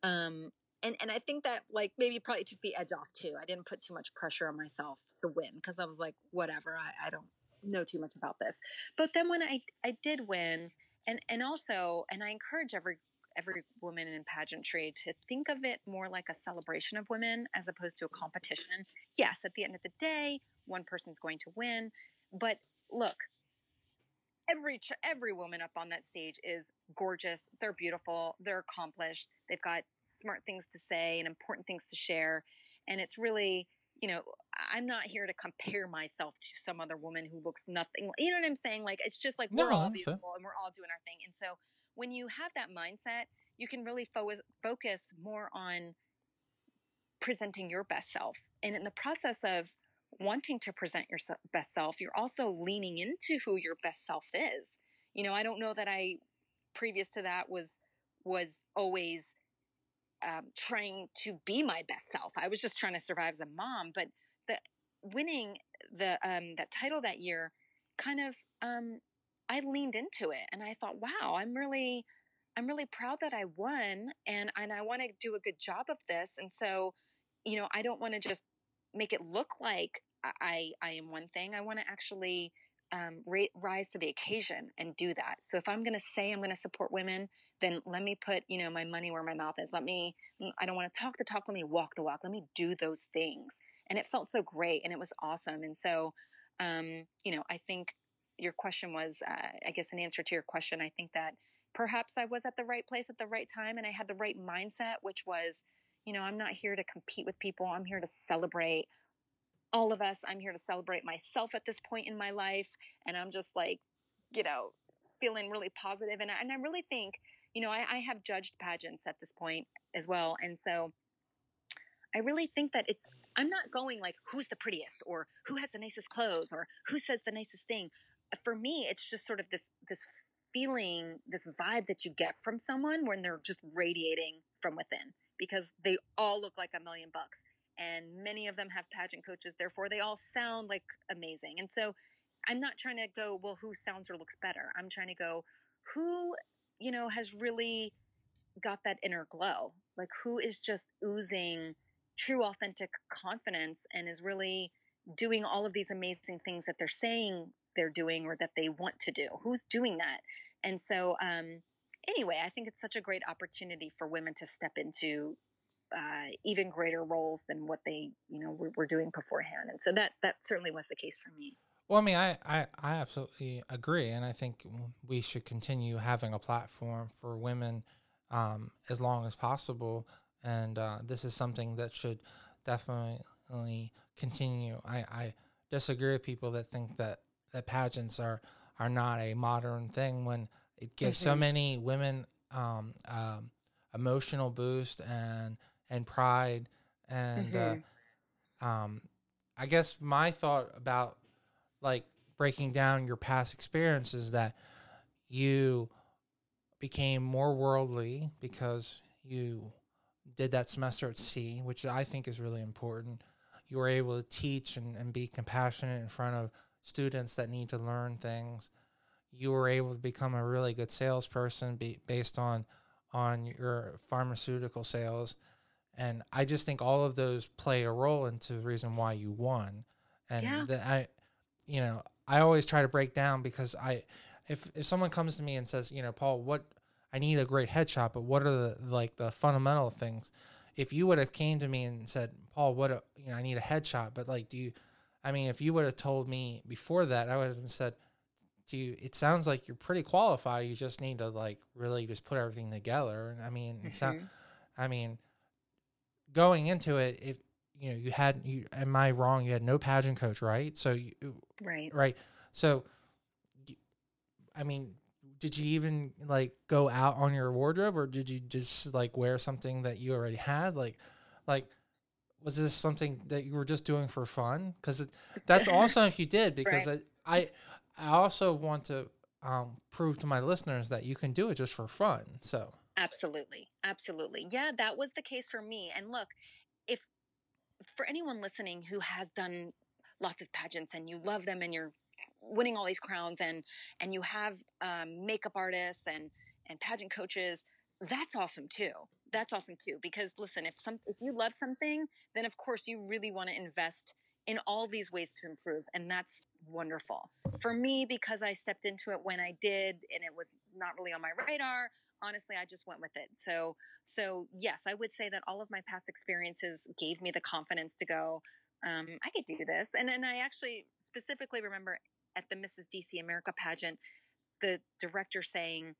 Um, and and I think that like maybe probably took the edge off too. I didn't put too much pressure on myself to win because I was like, whatever, I, I don't know too much about this. But then when I I did win, and and also, and I encourage every every woman in pageantry to think of it more like a celebration of women as opposed to a competition. Yes, at the end of the day, one person's going to win, but look, every every woman up on that stage is gorgeous. They're beautiful. They're accomplished. They've got smart things to say and important things to share. And it's really, you know, I'm not here to compare myself to some other woman who looks nothing. You know what I'm saying? Like it's just like we're No, all beautiful so- and we're all doing our thing. And so when you have that mindset, you can really fo- focus more on presenting your best self. And in the process of wanting to present your best self, you're also leaning into who your best self is. You know, I don't know that I previous to that was was always um, trying to be my best self. I was just trying to survive as a mom. But the winning the um, that title that year, kind of, um, I leaned into it, and I thought, wow, I'm really, I'm really proud that I won, and and I want to do a good job of this. And so, you know, I don't want to just make it look like I I am one thing. I want to actually. Um, ra- rise to the occasion and do that. So if I'm going to say I'm going to support women, then let me put you know my money where my mouth is. Let me Mm, I don't want to talk the talk. Let me walk the walk. Let me do those things. And it felt so great and it was awesome. And so, um, you know, I think your question was, uh, I guess, an answer to your question. I think that perhaps I was at the right place at the right time and I had the right mindset, which was, you know, I'm not here to compete with people. I'm here to celebrate all of us. I'm here to celebrate myself at this point in my life. And I'm just like, you know, feeling really positive. And I, and I really think, you know, I, I have judged pageants at this point as well. And so I really think that it's, I'm not going like, who's the prettiest or who has the nicest clothes or who says the nicest thing. Uh, for me, it's just sort of this, this feeling, this vibe that you get from someone when they're just radiating from within because they all look like a million bucks. And many of them have pageant coaches, therefore, they all sound like amazing. And so I'm not trying to go, well, who sounds or looks better? I'm trying to go, who, you know, has really got that inner glow? Like, who is just oozing true, authentic confidence and is really doing all of these amazing things that they're saying they're doing or that they want to do? Who's doing that? And so, um, anyway, I think it's such a great opportunity for women to step into uh, even greater roles than what they, you know, were, were doing beforehand. And so that that certainly was the case for me. Well, I mean, I, I, I absolutely agree. And I think we should continue having a platform for women um, as long as possible. And uh, this is something that should definitely continue. I, I disagree with people that think that, that pageants are, are not a modern thing when it gives so Mhm. many women um, um, emotional boost and, and pride. And Mhm. uh, um, I guess my thought about like breaking down your past experiences that you became more worldly because you did that semester at sea, which I think is really important. You were able to teach and, and be compassionate in front of students that need to learn things. You were able to become a really good salesperson be, based on on your pharmaceutical sales. And I just think all of those play a role into the reason why you won. And Yeah. that I you know, I always try to break down because I, if if someone comes to me and says, you know, Paul, what I need a great headshot, but what are the like the fundamental things? If you would have came to me and said, Paul, what a, you know, I need a headshot, but like, do you? I mean, if you would have told me before that, I would have said, do you? It sounds like you're pretty qualified. You just need to like really just put everything together. And I mean, it's not. Mm-hmm. I mean, going into it, if you know, you had you. Am I wrong? You had no pageant coach, right? So you, Right. right? So, I mean, did you even like go out on your wardrobe, or did you just like wear something that you already had? Like, like, was this something that you were just doing for fun? Because that's awesome if you did. Because Right. I, I, I also want to um, prove to my listeners that you can do it just for fun. So, Absolutely. Absolutely. Yeah, that was the case for me. And look, if for anyone listening who has done lots of pageants and you love them and you're winning all these crowns and and you have um, makeup artists and and pageant coaches, that's awesome too. That's awesome too. Because listen, if some if you love something, then of course you really want to invest in all these ways to improve, and that's wonderful. For me, because I stepped into it when I did, and it was not really on my radar. Honestly, I just went with it. So, so yes, I would say that all of my past experiences gave me the confidence to go. Um, I could do this, and then I actually specifically remember at the Mrs. DC America pageant, the director saying,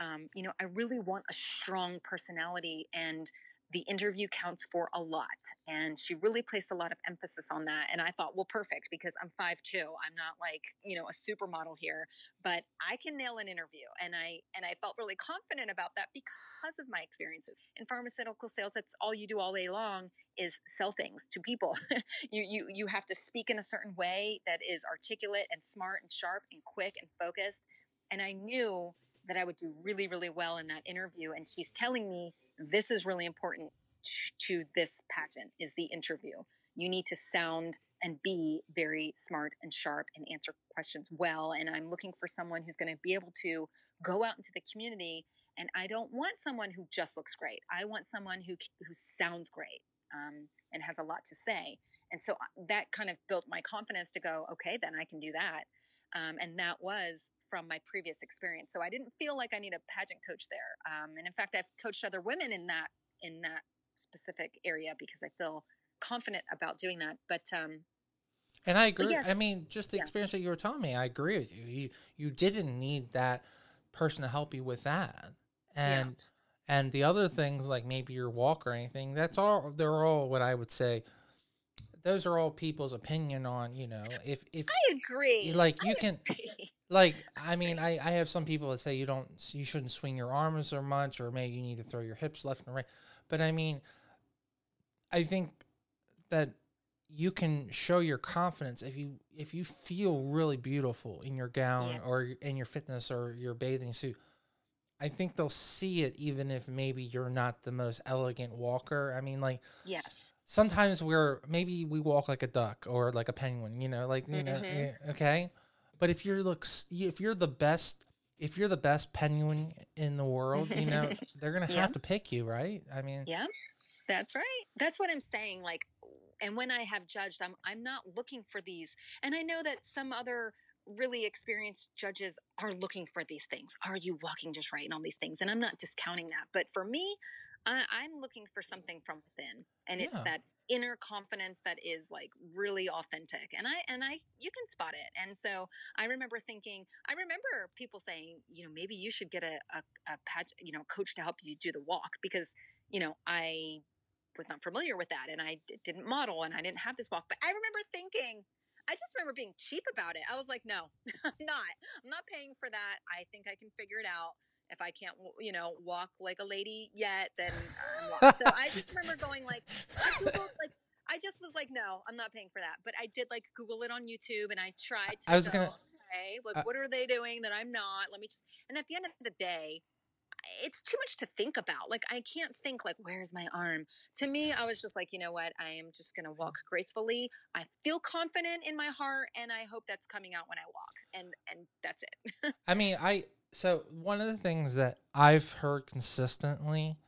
um, you know, I really want a strong personality and the interview counts for a lot. And she really placed a lot of emphasis on that. And I thought, well, perfect, because I'm 5'2. I'm not like, you know, a supermodel here, but I can nail an interview. And I and I felt really confident about that because of my experiences. In pharmaceutical sales, that's all you do all day long is sell things to people. you you you have to speak in a certain way that is articulate and smart and sharp and quick and focused. And I knew that I would do really, really well in that interview. And she's telling me this is really important to this pageant is the interview. You need to sound and be very smart and sharp and answer questions well. And I'm looking for someone who's going to be able to go out into the community. And I don't want someone who just looks great. I want someone who who sounds great um, and has a lot to say. And so uh, that kind of built my confidence to go, okay, then I can do that. Um, and that was from my previous experience. So I didn't feel like I need a pageant coach there. Um, and in fact, I've coached other women in that in that specific area because I feel confident about doing that. But um, and I agree. I mean, just the yeah. experience that you were telling me, I agree with you. You you didn't need that person to help you with that, and yeah. and the other things like maybe your walk or anything. That's all. They're all what I would say those are all people's opinion on you know if if I agree like you I can agree. Like I mean I I have some people that say you don't you shouldn't swing your arms or much or maybe you need to throw your hips left and right but I mean I think that you can show your confidence if you if you feel really beautiful in your gown yeah. or in your fitness or your bathing suit I think they'll see it even if maybe you're not the most elegant walker. I mean, like, yes, sometimes we're maybe we walk like a duck or like a penguin, you know, like you know, mm-hmm. okay. But if you're looks, if you're the best, if you're the best penguin in the world, you know, they're gonna have to pick you, right? I mean, yeah, that's right. That's what I'm saying. Like, and when I have judged, I'm I'm not looking for these, and I know that some other really experienced judges are looking for these things. Are you walking just right and all these things? And I'm not discounting that, but for me, I, am looking for something from within, and yeah. it's that inner confidence that is like really authentic and i and i you can spot it and so i remember thinking i remember people saying you know maybe you should get a, a, a patch you know coach to help you do the walk because you know i was not familiar with that and i didn't model and i didn't have this walk but i remember thinking I just remember being cheap about it. I was like, no, I'm not. I'm not paying for that. I think I can figure it out if I can't, you know, walk like a lady yet, then so I just remember going like, I Googled, like, I just was like, no, I'm not paying for that. But I did like Google it on YouTube and I tried to. I was go, gonna. Okay, look, uh, what are they doing that I'm not? Let me just. And at the end of the day, it's too much to think about. Like I can't think like where's my arm. To me, I was just like, you know what? I am just going to walk gracefully. I feel confident in my heart and I hope that's coming out when I walk. And and that's it. I mean, I so one of the things that I've heard consistently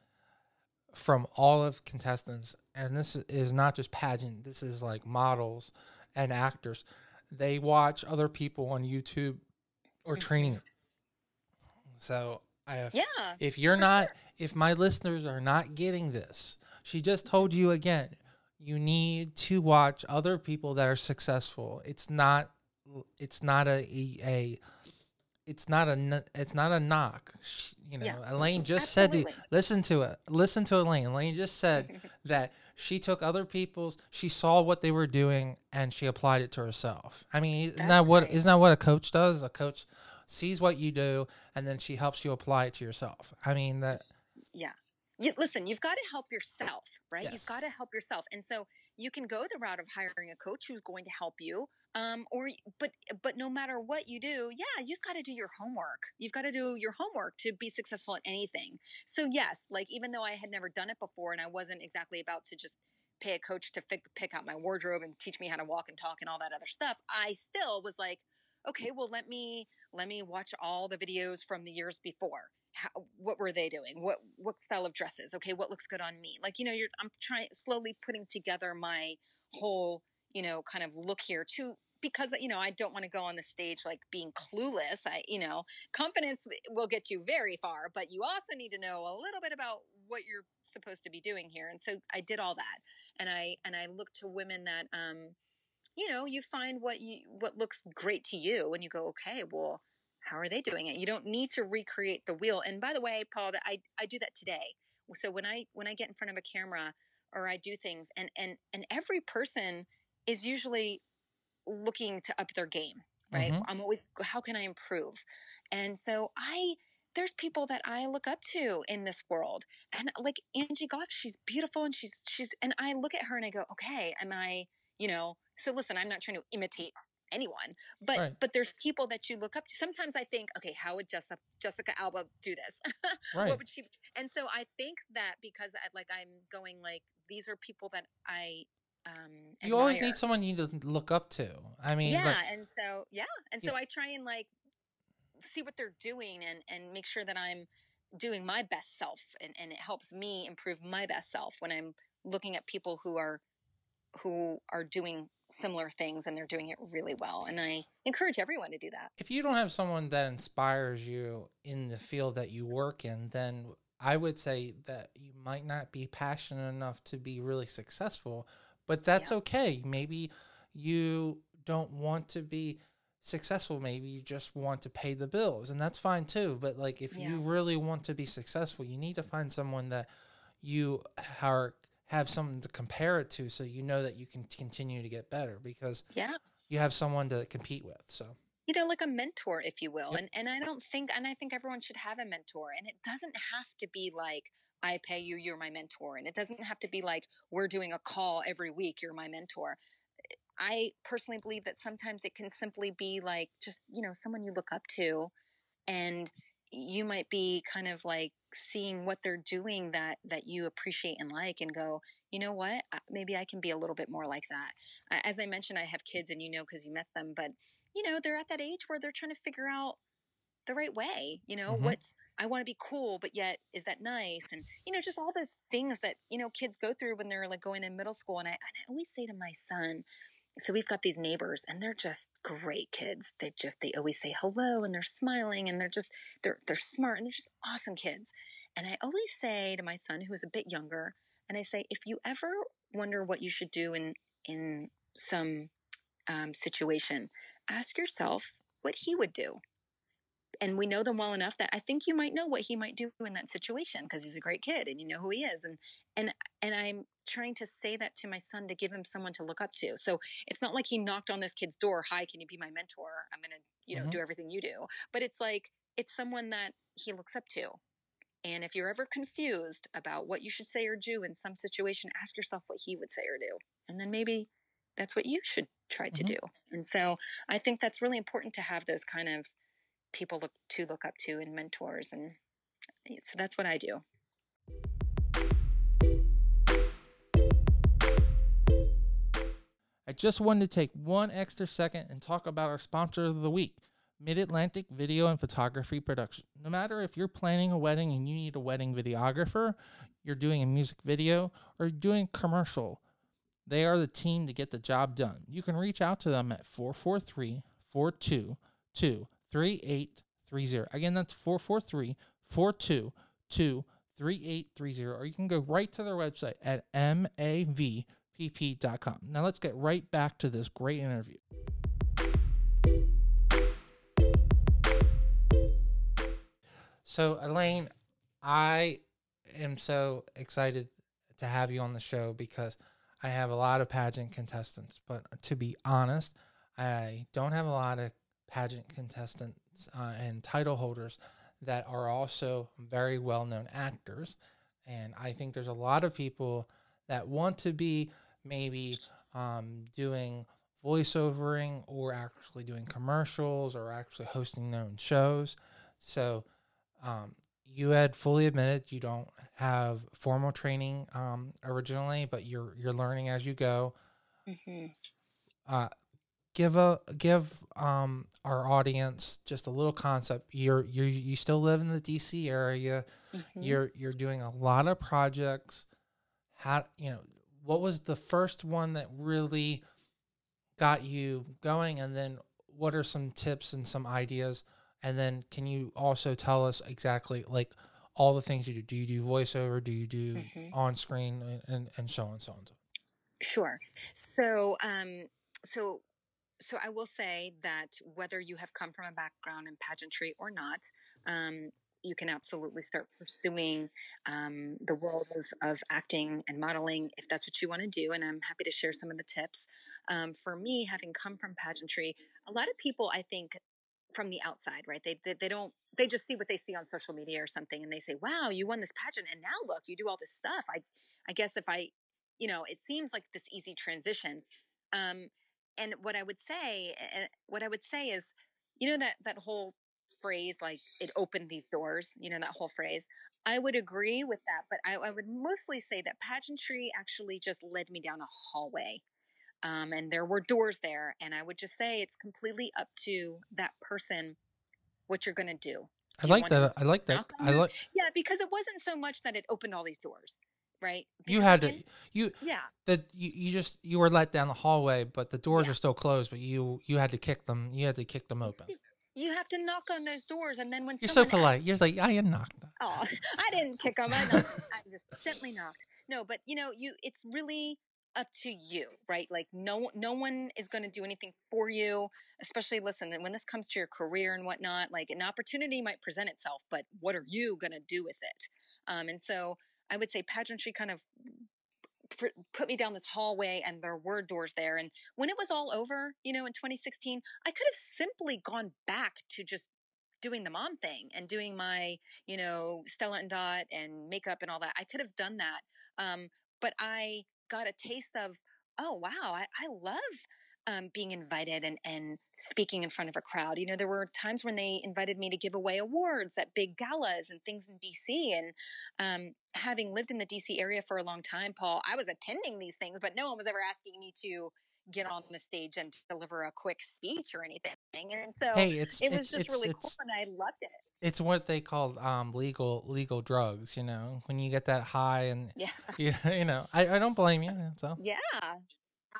from all of contestants, and this is not just pageant, this is like models and actors. They watch other people on YouTube or mm-hmm. training. So I have. Yeah. If you're not, sure. if my listeners are not getting this, she just told you again. You need to watch other people that are successful. It's not. It's not a a it's not a it's not a knock. You know, yeah. Elaine just Absolutely. said to listen to it. Listen to Elaine. Elaine just said that she took other people's, she saw what they were doing, and she applied it to herself. I mean, isn't that what isn't that what a coach does? A coach sees what you do, and then she helps you apply it to yourself. I mean that. Yeah. You, listen, you've got to help yourself, right? Yes. You've got to help yourself, and so you can go the route of hiring a coach who's going to help you um or but but no matter what you do yeah you've got to do your homework. You've got to do your homework to be successful at anything. So yes like even though i had never done it before and i wasn't exactly about to just pay a coach to pick, pick out my wardrobe and teach me how to walk and talk and all that other stuff i still was like okay well let me let me watch all the videos from the years before. How, what were they doing? What what style of dresses? Okay what looks good on me? Like you know you're i'm trying slowly putting together my whole you know, kind of look here to because you know I don't want to go on the stage like being clueless. I you know confidence will get you very far, but you also need to know a little bit about what you're supposed to be doing here. And so I did all that, and I and I looked to women that um, you know, you find what you what looks great to you, and you go, okay, well, how are they doing it? You don't need to recreate the wheel. And by the way, Paul, I I do that today So when I when I get in front of a camera or I do things, and and and every person is usually looking to up their game, right? Mhm. I'm always how can I improve? And so I there's people that I look up to in this world. And like Angie Goff, she's beautiful and she's she's and I look at her and I go, "Okay, am I, you know, so listen, I'm not trying to imitate anyone, but Right. but there's people that you look up to. Sometimes I think, okay, how would Jessica Jessica Alba do this? Right. what would she and so I think that because I like I'm going like these are people that I um You always admire. need someone you need to look up to. I mean, Yeah, and so yeah, and Yeah. so I try and like see what they're doing and and make sure that I'm doing my best self and and it helps me improve my best self when I'm looking at people who are who are doing similar things and they're doing it really well and I encourage everyone to do that. if you don't have someone that inspires you in the field that you work in, then I would say that you might not be passionate enough to be really successful, but that's Yeah. okay. Maybe you don't want to be successful. Maybe you just want to pay the bills, and that's fine too. But like, if Yeah. you really want to be successful, you need to find someone that you are have something to compare it to so you know that you can continue to get better because Yeah. you have someone to compete with. So you know like a mentor if you will Yep. and and i don't think and i think everyone should have a mentor and it doesn't have to be like i pay you you're my mentor and it doesn't have to be like we're doing a call every week you're my mentor. I personally believe that sometimes it can simply be like just you know someone you look up to and you might be kind of like seeing what they're doing that that you appreciate and like and go you know what? Maybe i can be a little bit more like that. As i mentioned i have kids and you know because you met them but you know they're at that age where they're trying to figure out the right way you know Mhm. what's i want to be cool but yet is that nice? And you know just all those things that you know kids go through when they're like going in middle school and i, and I always say to my son so we've got these neighbors and they're just great kids. They just they always say hello and they're smiling and they're just they're they're smart and they're just awesome kids. And i always say to my son who is a bit younger and i say if you ever wonder what you should do in in some um, situation ask yourself what he would do and we know them well enough that I think you might know what he might do in that situation because he's a great kid and you know who he is and and and I'm trying to say that to my son to give him someone to look up to. So it's not like he knocked on this kid's door, "Hi, can you be my mentor? I'm going to, you know, Mhm. do everything you do." But it's like it's someone that he looks up to. And if you're ever confused about what you should say or do in some situation, ask yourself what he would say or do. And then maybe that's what you should try to Mhm. do. And so I think that's really important to have those kind of people look to look up to and mentors and eh, so that's what I do. I just wanted to take one extra second and talk about our sponsor of the week, Mid Atlantic Video and Photography Production. No matter if you're planning a wedding and you need a wedding videographer, you're doing a music video, or doing commercial, they are the team to get the job done. You can reach out to them at 443 422 3830. Again, that's 443 422 3830. Or you can go right to their website at mav pp.com. Now let's get right back to this great interview. So, Elaine, I am so excited to have you on the show because I have a lot of pageant contestants, but to be honest, I don't have a lot of pageant contestants uh, and title holders that are also very well known actors. And I think there's a lot of people that want to be maybe um, doing voiceovering or actually doing commercials or actually hosting their own shows. So um, you had fully admitted you don't have formal training um, originally, but you're you're learning as you go. Mm-hmm. Uh, give a give um, our audience just a little concept. You're you you still live in the DC area. Mm-hmm. You're you're doing a lot of projects. How you know what was the first one that really got you going, and then what are some tips and some ideas? And then can you also tell us exactly like all the things you do? Do you do voiceover? Do you do Mhm. on screen and, and and so on and so on? Sure. So, um, so, so I will say that whether you have come from a background in pageantry or not, um, you can absolutely start pursuing um, the world of, of acting and modeling if that's what you want to do. And I'm happy to share some of the tips. Um, for me, having come from pageantry, a lot of people, I think, from the outside, right? They, they, they don't they just see what they see on social media or something, and they say, "Wow, you won this pageant, and now look, you do all this stuff." I I guess if I, you know, it seems like this easy transition. Um, and what I would say, and what I would say is, you know, that that whole phrase, like it opened these doors. You know, that whole phrase. I would agree with that, but I, I would mostly say that pageantry actually just led me down a hallway um, and there were doors there. And I would just say it's completely up to that person what you're going to do. I like that. I like that. I like. Yeah, because it wasn't so much that it opened all these doors, right? Because you had to. You yeah. That you, you just you were let down the hallway, but the doors Yeah. are still closed. But you you had to kick them. You had to kick them open. You have to knock on those doors, and then when You're so polite. You're like I knocked. Oh, I didn't kick them. I, knocked, I just gently knocked. No, but you know, you it's really up to you, right? Like no no one is going to do anything for you. Especially listen, when this comes to your career and whatnot, like an opportunity might present itself, but what are you going to do with it? Um, and so I would say pageantry kind of put me down this hallway and there were doors there and when it was all over you know in 2016 i could have simply gone back to just doing the mom thing and doing my you know stella and dot and makeup and all that. I could have done that um, but i got a taste of oh wow i, I love um, being invited and, and speaking in front of a crowd you know there were times when they invited me to give away awards at big galas and things in dc and um, having lived in the DC area for a long time, Paul, I was attending these things, but no one was ever asking me to get on the stage and deliver a quick speech or anything. And so Hey, it's it was it's just it's really cool and I loved it. it's what they call um legal legal drugs. You know, when you get that high and Yeah. you you know, I, I don't blame you. So Yeah.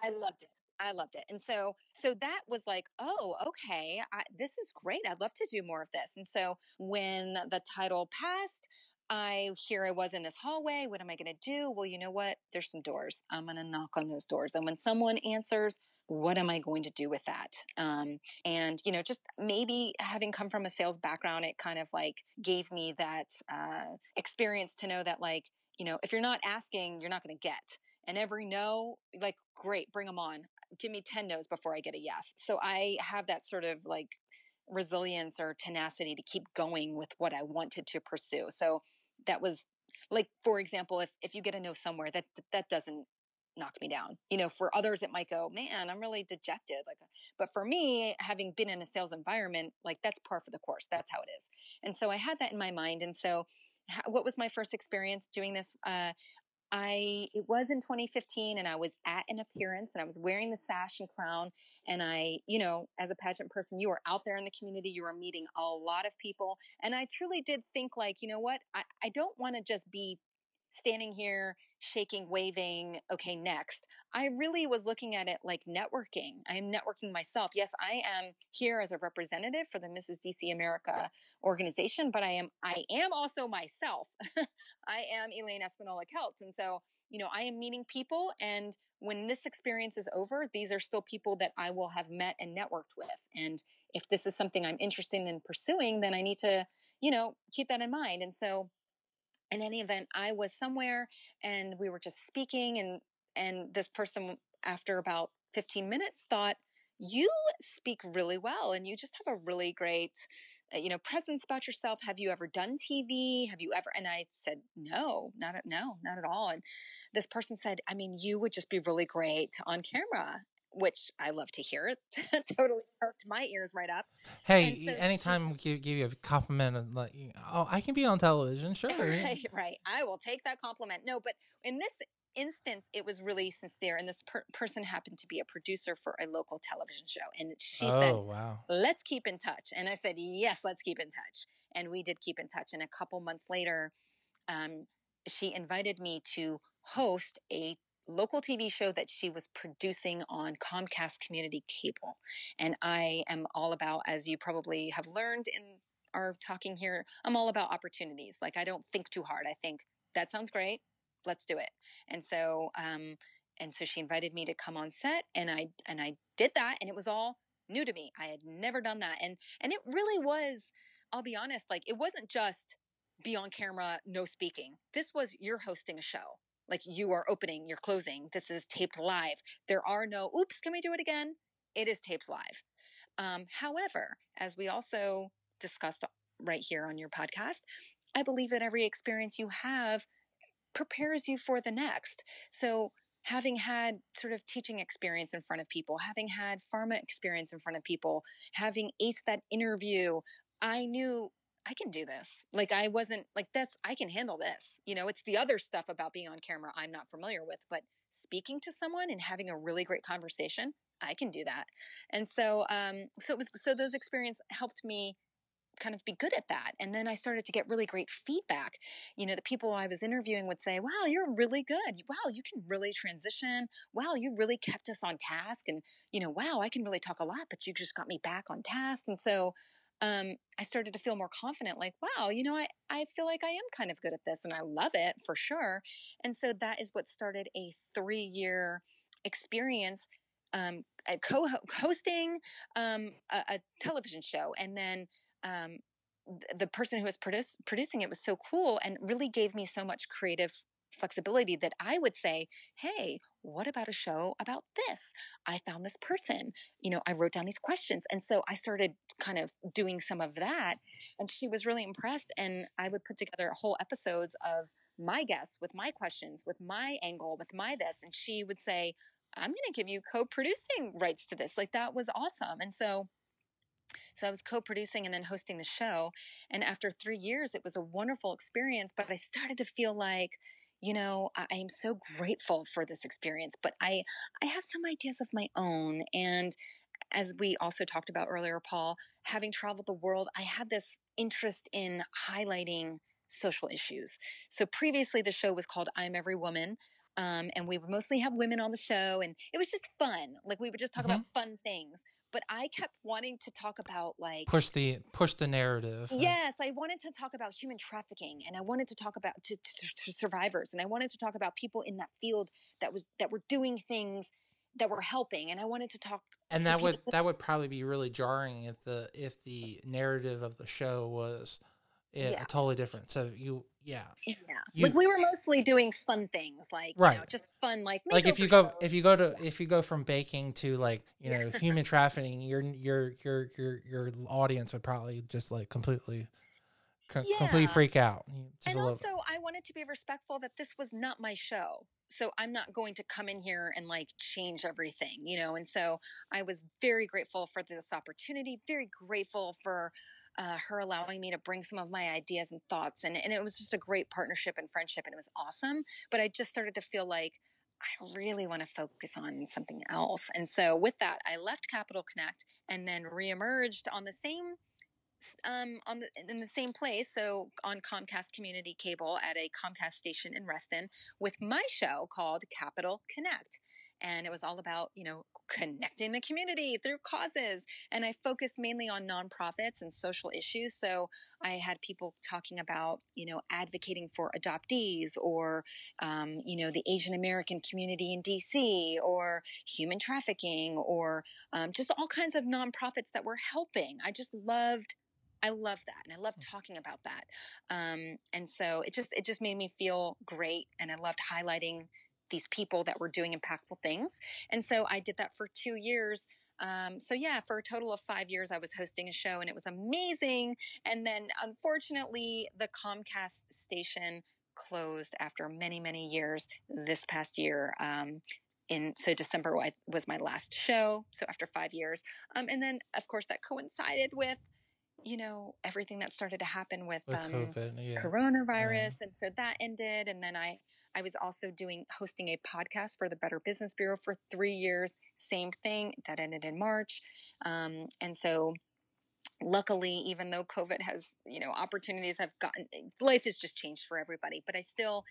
I loved it. I loved it. And so so that was like, oh, okay, I, this is great. I'd love to do more of this. And so when the title passed, I here I was in this hallway. What am I going to do? Well, you know what? There's some doors. I'm going to knock on those doors. And when someone answers, what am I going to do with that? Um, and you know, just maybe having come from a sales background, it kind of like gave me that uh, experience to know that like you know, if you're not asking, you're not going to get. And every no, like, great, bring them on. Give me 10 no's before I get a yes. So I have that sort of like resilience or tenacity to keep going with what I wanted to pursue. So that was like, for example, if, if you get a no somewhere, that that doesn't knock me down. You know, for others it might go, man, I'm really dejected. Like, but for me, having been in a sales environment, like that's par for the course. That's how it is. And so I had that in my mind. And so, what was my first experience doing this? Uh, I it was in 2015 and I was at an appearance and I was wearing the sash and crown and I, you know, as a pageant person, you are out there in the community, you are meeting a lot of people. And I truly did think like, you know what? I, I don't want to just be standing here shaking, waving, okay, next. I really was looking at it like networking. I'm networking myself. Yes, I am here as a representative for the Mrs. DC America organization, but I am I am also myself. I am Elaine Espinola Keltz. And so, you know, I am meeting people. And when this experience is over, these are still people that I will have met and networked with. And if this is something I'm interested in pursuing, then I need to, you know, keep that in mind. And so, in any event, I was somewhere and we were just speaking, and and this person, after about 15 minutes, thought, "You speak really well, and you just have a really great." uh, you know presence about yourself. Have you ever done tv have you ever and i said no not at no not at all. And this person said i mean you would just be really great on camera which i love to hear it totally perked my ears right up hey, so anytime we give, give you a compliment of like, oh, I can be on television, sure. right right i will take that compliment no but in this instance it was really sincere and this per- person happened to be a producer for a local television show and she oh said wow. let's keep in touch. And I said, yes, let's keep in touch. And we did keep in touch. And a couple months later, um, she invited me to host a local TV show that she was producing on Comcast Community Cable. And I am all about, as you probably have learned in our talking here, I'm all about opportunities. Like I don't think too hard. I think that sounds great. Let's do it. And so, um, and so she invited me to come on set, and I and I did that, and it was all new to me. I had never done that, and and it really was I'll be honest, like it wasn't just be on camera, no speaking. This was you're hosting a show. Like you are opening, you're closing. This is taped live. There are no, oops, can we do it again? It is taped live. Um, however, as we also discussed right here on your podcast, I believe that every experience you have prepares you for the next. So having had sort of teaching experience in front of people, having had pharma experience in front of people, having aced that interview, I knew I can do this. Like I wasn't like that's I can handle this. You know, it's the other stuff about being on camera I'm not familiar with, but speaking to someone and having a really great conversation, I can do that. And so um so was, so those experience helped me kind of be good at that. And then I started to get really great feedback. You know, the people I was interviewing would say, wow, you're really good. Wow, you can really transition. Wow, you really kept us on task. And, you know, wow, I can really talk a lot, but you just got me back on task. And so um, I started to feel more confident, like, wow, you know, I, I feel like I am kind of good at this and I love it for sure. And so that is what started a three year experience um, co hosting um, a, a television show. And then um, the person who was produce, producing it was so cool and really gave me so much creative flexibility that I would say, Hey, what about a show about this? I found this person, you know, I wrote down these questions. And so I started kind of doing some of that. And she was really impressed. And I would put together whole episodes of my guests with my questions, with my angle, with my this. And she would say, I'm going to give you co producing rights to this. Like that was awesome. And so so I was co producing and then hosting the show. And after three years, it was a wonderful experience. But I started to feel like, you know, I, I am so grateful for this experience, but I, I have some ideas of my own. And as we also talked about earlier, Paul, having traveled the world, I had this interest in highlighting social issues. So previously, the show was called I'm Every Woman. Um, and we would mostly have women on the show, and it was just fun. Like we would just talk mm-hmm. about fun things but I kept wanting to talk about like push the push the narrative. Yes, I wanted to talk about human trafficking, and I wanted to talk about to, to, to survivors, and I wanted to talk about people in that field that was that were doing things that were helping, and I wanted to talk. And that would that would probably be really jarring if the if the narrative of the show was eh, yeah. totally different. So you yeah. Yeah. You, like we were mostly doing fun things like right. You know, just fun like like if you go if you go to if you go from baking to like, you know, human trafficking, your your your your your audience would probably just like completely co- yeah. completely freak out. Just and also I wanted to be respectful that this was not my show. So I'm not going to come in here and like change everything, you know. And so I was very grateful for this opportunity, very grateful for uh, her allowing me to bring some of my ideas and thoughts. And, and it was just a great partnership and friendship, and it was awesome. But I just started to feel like I really want to focus on something else. And so with that, I left Capital Connect and then reemerged on the same um, on the, in the same place, so on Comcast Community Cable at a Comcast station in Reston, with my show called Capital Connect and it was all about you know connecting the community through causes and i focused mainly on nonprofits and social issues so i had people talking about you know advocating for adoptees or um, you know the asian american community in dc or human trafficking or um, just all kinds of nonprofits that were helping i just loved I love that, and I love mm. talking about that. Um, and so it just it just made me feel great, and I loved highlighting these people that were doing impactful things. And so I did that for two years. Um, so yeah, for a total of five years, I was hosting a show and it was amazing. And then unfortunately, the Comcast station closed after many, many years this past year. Um, in so December was my last show. So after five years, um, and then of course that coincided with you know everything that started to happen with, with um, COVID, yeah. coronavirus, yeah. and so that ended. And then I I was also doing hosting a podcast for the Better Business Bureau for three years. Same thing that ended in March, um, and so luckily even though covid has you know opportunities have gotten life has just changed for everybody but i still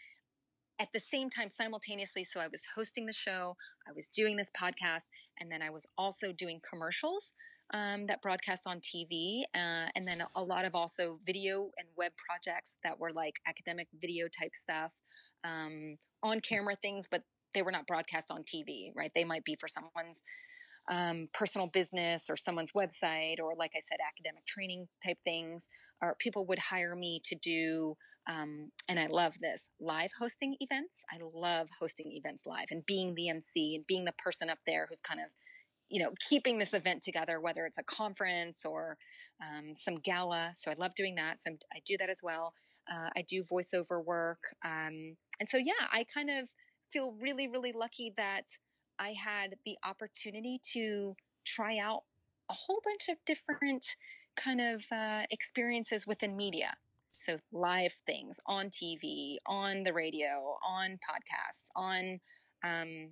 at the same time simultaneously so i was hosting the show i was doing this podcast and then i was also doing commercials um, that broadcast on tv uh, and then a lot of also video and web projects that were like academic video type stuff um, on camera things, but they were not broadcast on TV, right? They might be for someone um, personal business or someone's website, or like I said, academic training type things, or people would hire me to do. Um, and I love this live hosting events. I love hosting events live and being the MC and being the person up there who's kind of you know keeping this event together whether it's a conference or um, some gala so i love doing that so I'm, i do that as well uh, i do voiceover work um, and so yeah i kind of feel really really lucky that i had the opportunity to try out a whole bunch of different kind of uh, experiences within media so live things on tv on the radio on podcasts on um,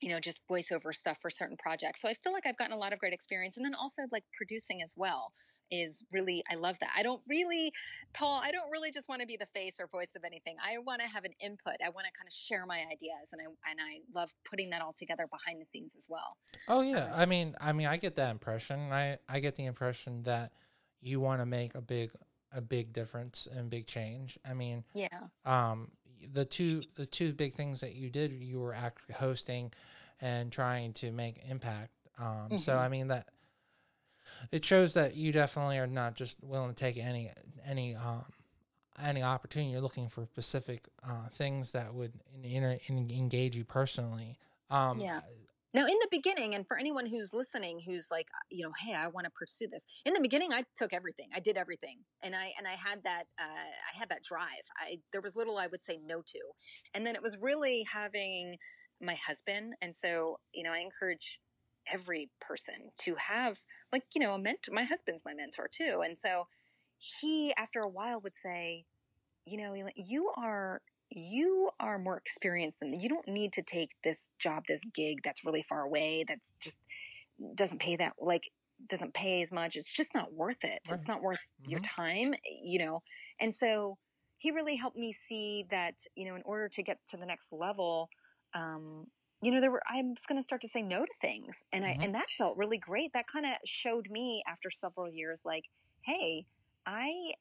you know, just voiceover stuff for certain projects. So I feel like I've gotten a lot of great experience. And then also like producing as well is really, I love that. I don't really, Paul, I don't really just want to be the face or voice of anything. I want to have an input. I want to kind of share my ideas and I, and I love putting that all together behind the scenes as well. Oh yeah. Um, I mean, I mean, I get that impression. I, I get the impression that you want to make a big, a big difference and big change. I mean, yeah. Um, the two the two big things that you did you were actually hosting and trying to make impact um, mm-hmm. so i mean that it shows that you definitely are not just willing to take any any um, any opportunity you're looking for specific uh, things that would in, in, in engage you personally um, yeah now, in the beginning, and for anyone who's listening, who's like, you know, hey, I want to pursue this. In the beginning, I took everything. I did everything, and I and I had that uh, I had that drive. I there was little I would say no to, and then it was really having my husband. And so, you know, I encourage every person to have like you know a mentor. My husband's my mentor too, and so he, after a while, would say, you know, you are you are more experienced than you don't need to take this job, this gig that's really far away, that's just doesn't pay that like doesn't pay as much. It's just not worth it. Right. It's not worth mm-hmm. your time, you know. And so he really helped me see that, you know, in order to get to the next level, um, you know, there were I'm just gonna start to say no to things. And mm-hmm. I and that felt really great. That kind of showed me after several years like, hey, I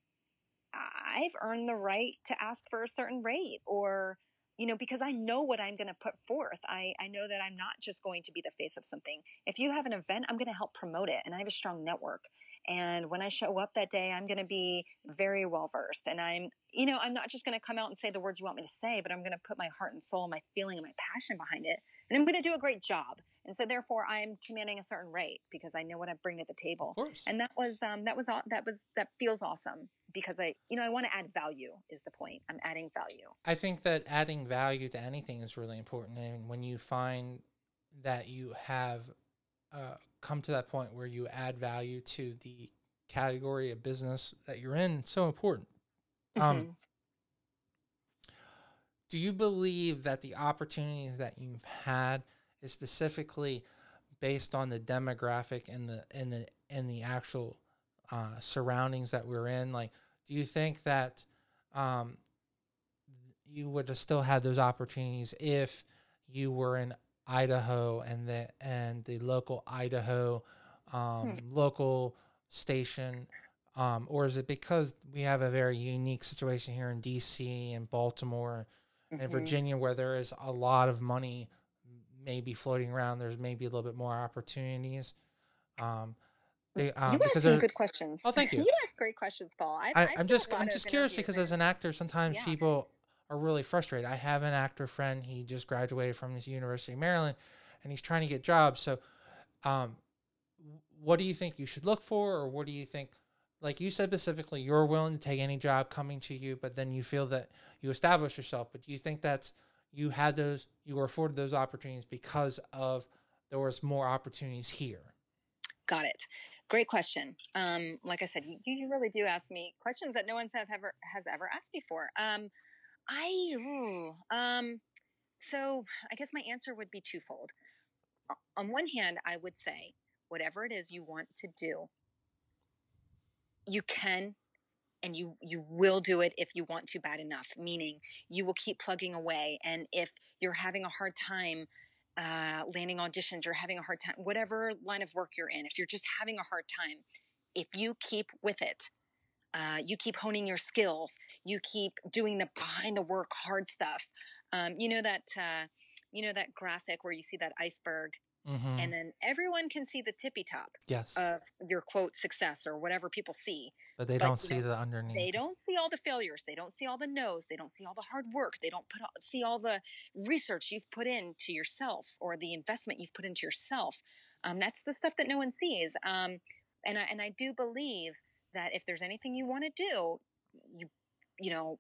I've earned the right to ask for a certain rate or you know because i know what i'm going to put forth I, I know that i'm not just going to be the face of something if you have an event i'm going to help promote it and i have a strong network and when i show up that day i'm going to be very well versed and i'm you know i'm not just going to come out and say the words you want me to say but i'm going to put my heart and soul my feeling and my passion behind it and i'm going to do a great job and so therefore I'm commanding a certain rate because I know what I bring to the table. And that was um, that was that was that feels awesome because I you know I want to add value is the point. I'm adding value. I think that adding value to anything is really important, and when you find that you have uh, come to that point where you add value to the category of business that you're in, so important. Um, mm-hmm. Um, do you believe that the opportunities that you've had is specifically based on the demographic and the and the and the actual uh, surroundings that we're in. Like, do you think that um, you would have still had those opportunities if you were in Idaho and the and the local Idaho um, hmm. local station? Um, or is it because we have a very unique situation here in DC and Baltimore mm-hmm. and Virginia where there is a lot of money maybe floating around. There's maybe a little bit more opportunities. Um, they, um, you ask some good questions. Oh, thank you. you ask great questions, Paul. I, am just I'm just curious because as an actor, sometimes yeah. people are really frustrated. I have an actor friend. He just graduated from the University of Maryland, and he's trying to get jobs. So, um, what do you think you should look for, or what do you think? Like you said specifically, you're willing to take any job coming to you, but then you feel that you establish yourself. But do you think that's you had those you were afforded those opportunities because of there was more opportunities here? Got it. Great question. Um, like i said you, you really do ask me questions that no one's have ever has ever asked before. Um, i um, so i guess my answer would be twofold. On one hand i would say whatever it is you want to do you can and you you will do it if you want to bad enough meaning you will keep plugging away and if you're having a hard time uh, landing auditions you're having a hard time whatever line of work you're in if you're just having a hard time if you keep with it uh, you keep honing your skills you keep doing the behind the work hard stuff um, you know that uh, you know that graphic where you see that iceberg Mhm. and then everyone can see the tippy top yes, of your quote success or whatever people see but they but don't see know the underneath. they don't see all the failures they don't see all the no's they don't see all the hard work they don't put all, see all the research you've put into yourself or the investment you've put into yourself um, that's the stuff that no one sees um, and I, and I do believe that if there's anything you want to do you you know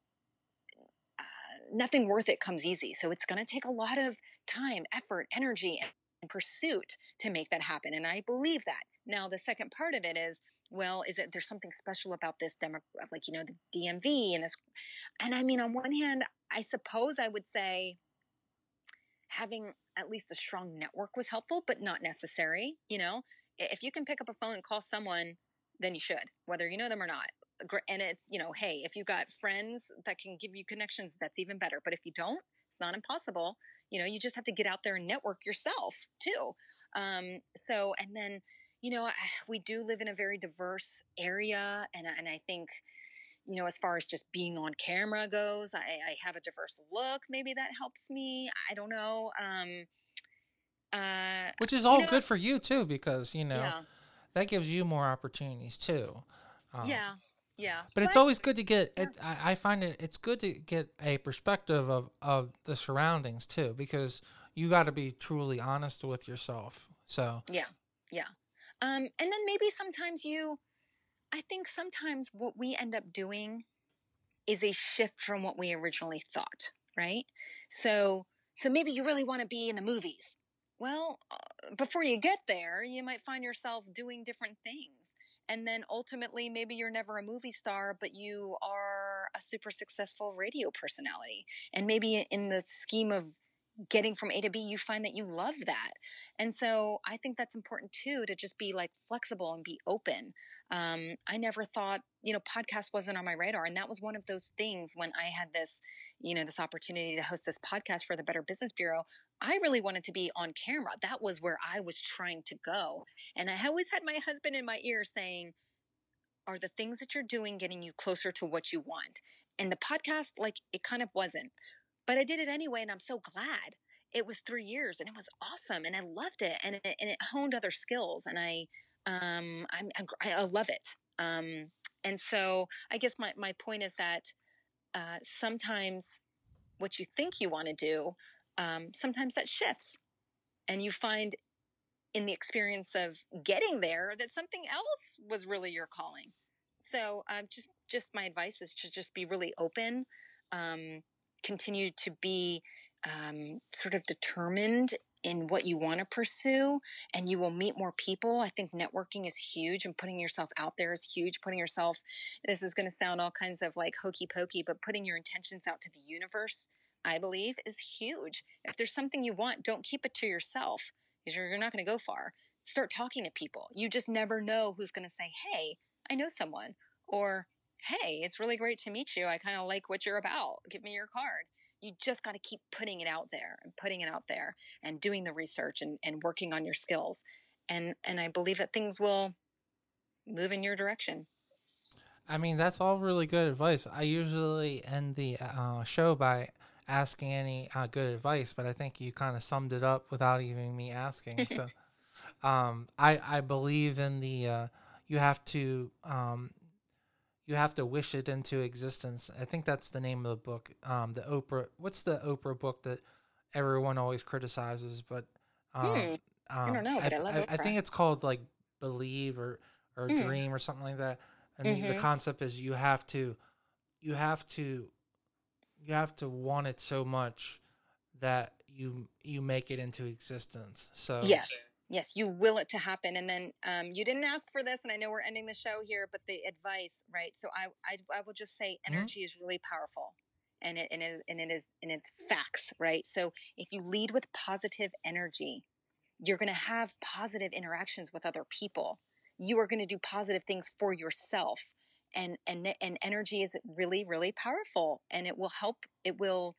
uh, nothing worth it comes easy so it's going to take a lot of time effort energy and pursuit to make that happen and i believe that. Now the second part of it is well is it there's something special about this demo like you know the dmv and this and i mean on one hand i suppose i would say having at least a strong network was helpful but not necessary you know? If you can pick up a phone and call someone then you should whether you know them or not. And it's you know hey if you've got friends that can give you connections that's even better but if you don't it's not impossible you know you just have to get out there and network yourself too um, so and then you know I- we do live in a very diverse area and, I- and i think you know as far as just being on camera goes i, I have a diverse look maybe that helps me i don't know um, uh, Which is you all know good for you too, because you know yeah that gives you more opportunities too. Um, yeah yeah But so it's I, always good to get. yeah It, I, I find it. It's good to get a perspective of of the surroundings too, because you got to be truly honest with yourself. So yeah yeah um, and then maybe sometimes you i think sometimes what we end up doing is a shift from what we originally thought, right? So, so maybe you really want to be in the movies. Well, uh, before you get there, you might find yourself doing different things. And then ultimately, maybe you're never a movie star, but you are a super successful radio personality. And maybe in the scheme of getting from A to B, you find that you love that. And so I think that's important too to just be like flexible and be open. Um, I never thought, you know, podcast wasn't on my radar. And that was one of those things when I had this, you know, this opportunity to host this podcast for the Better Business Bureau. I really wanted to be on camera. That was where I was trying to go. And I always had my husband in my ear saying, Are the things that you're doing getting you closer to what you want? And the podcast, like, it kind of wasn't. But I did it anyway, and I'm so glad. It was three years, and it was awesome, and I loved it, and it, and it honed other skills, and I, um, I'm, I'm I love it. Um, and so I guess my my point is that uh, sometimes what you think you want to do, um, sometimes that shifts, and you find in the experience of getting there that something else was really your calling. So um, just just my advice is to just be really open, um, continue to be um, sort of determined in what you want to pursue, and you will meet more people. I think networking is huge, and putting yourself out there is huge. Putting yourself this is going to sound all kinds of like hokey pokey, but putting your intentions out to the universe, I believe, is huge. If there's something you want, don't keep it to yourself because you're, not going to go far. Start talking to people. You just never know who's going to say, Hey, I know someone, or Hey, it's really great to meet you. I kind of like what you're about. Give me your card. You just got to keep putting it out there and putting it out there and doing the research and, and working on your skills. And, and I believe that things will move in your direction. I mean, that's all really good advice. I usually end the uh, show by asking any uh, good advice, but I think you kind of summed it up without even me asking. So, um, I I believe in the uh, you have to um, you have to wish it into existence. I think that's the name of the book. Um, the Oprah. What's the Oprah book that everyone always criticizes? But um, Hmm, I don't know, but I love I, Oprah. think it's called like Believe or or Hmm. Dream or something like that. And the, the concept is you have to you have to you have to want it so much that you you make it into existence. So Yes. Yes, you will it to happen. And then um, you didn't ask for this, and I know we're ending the show here, but the advice, right? So I, I, I will just say Mhm. energy is really powerful. And it, and, it, and it is and it's facts, right? So if you lead with positive energy, you're going to have positive interactions with other people. You are going to do positive things for yourself, and and and energy is really really powerful, and it will help. It will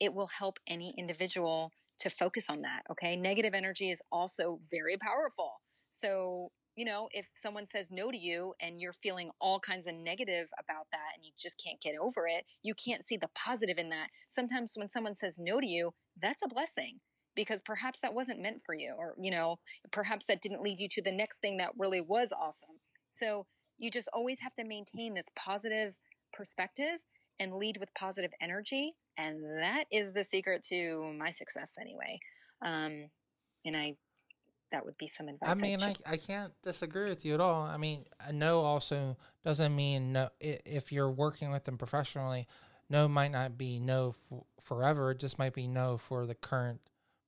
it will help any individual to focus on that. Okay. Negative energy is also very powerful. So, you know, if someone says no to you and you're feeling all kinds of negative about that and you just can't get over it, you can't see the positive in that. Sometimes when someone says no to you, that's a blessing because perhaps that wasn't meant for you or you know perhaps that didn't lead you to the next thing that really was awesome so you just always have to maintain this positive perspective and lead with positive energy and that is the secret to my success anyway um, and i that would be some advice I mean, I, I can't disagree with you at all. I mean, no also doesn't mean no. If you're working with them professionally, no might not be no f- forever. It just might be no for the current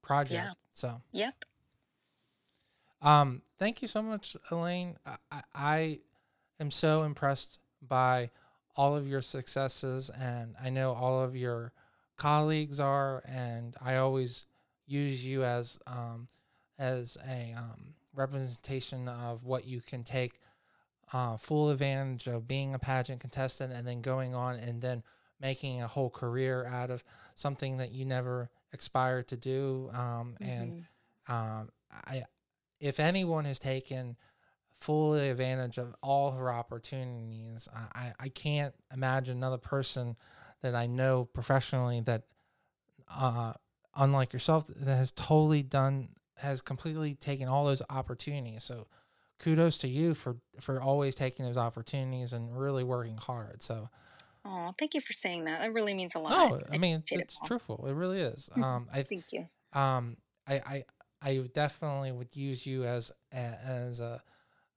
project. Yeah. So. Yep. Um. Thank you so much, Elaine. I, I am so impressed by all of your successes, and I know all of your colleagues are, and I always use you as um as a um, representation of what you can take uh, full advantage of being a pageant contestant and then going on and then making a whole career out of something that you never aspired to do. Um, mm-hmm. And um, I, if anyone has taken full advantage of all her opportunities, I, I can't imagine another person that I know professionally that, uh, unlike yourself, that has totally done has completely taken all those opportunities. So kudos to you for for always taking those opportunities and really working hard. So Oh, thank you for saying that. It really means a lot. No, I, I mean it's it truthful. It really is. Um, I thank you. Um, I, I I definitely would use you as a, as a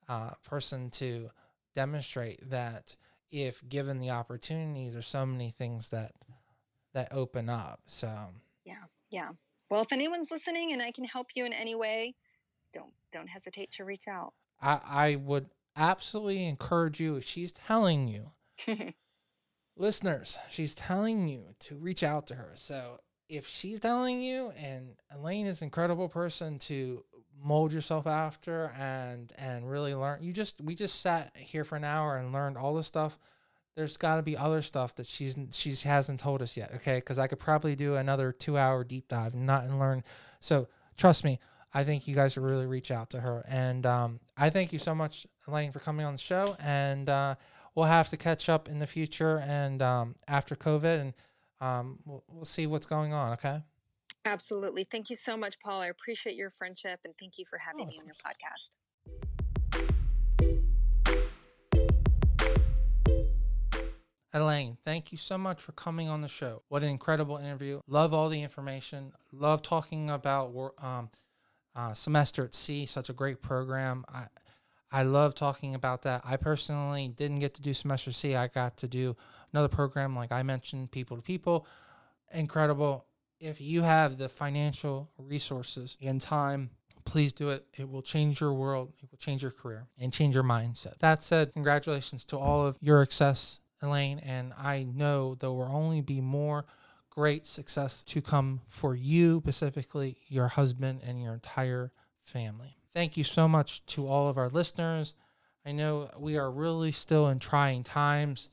uh, person to demonstrate that if given the opportunities, there's so many things that that open up. So yeah, yeah. Well, if anyone's listening and I can help you in any way, don't don't hesitate to reach out. I, I would absolutely encourage you if she's telling you listeners, she's telling you to reach out to her. So if she's telling you and Elaine is an incredible person to mold yourself after and and really learn you just we just sat here for an hour and learned all this stuff there's got to be other stuff that she's she hasn't told us yet. Okay, because I could probably do another two hour deep dive and not and learn. So trust me, I think you guys should really reach out to her. And um, I thank you so much, Elaine, for coming on the show. And uh, we'll have to catch up in the future and um, after COVID, and um, we'll, we'll see what's going on. Okay. Absolutely. Thank you so much, Paul. I appreciate your friendship and thank you for having oh, me on your podcast. Elaine, thank you so much for coming on the show. What an incredible interview. Love all the information. Love talking about um, uh, semester at sea. Such a great program. I I love talking about that. I personally didn't get to do semester Sea. I got to do another program, like I mentioned, people to people. Incredible. If you have the financial resources and time, please do it. It will change your world. It will change your career and change your mindset. That said, congratulations to all of your success Elaine, and I know there will only be more great success to come for you, specifically your husband and your entire family. Thank you so much to all of our listeners. I know we are really still in trying times.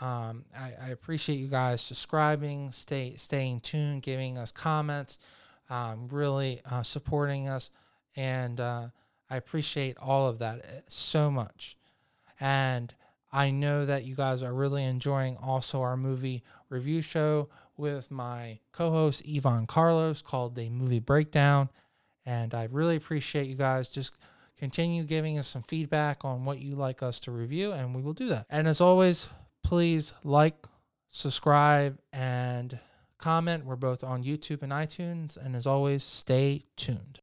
Um, I, I, appreciate you guys subscribing, stay staying tuned, giving us comments, um, really uh, supporting us, and uh, I appreciate all of that uh, so much. And I know that you guys are really enjoying also our movie review show with my co host Yvonne Carlos called The Movie Breakdown. And I really appreciate you guys just continue giving us some feedback on what you like us to review, and we will do that. And as always, please like, subscribe, and comment. We're both on YouTube and iTunes. And as always, stay tuned.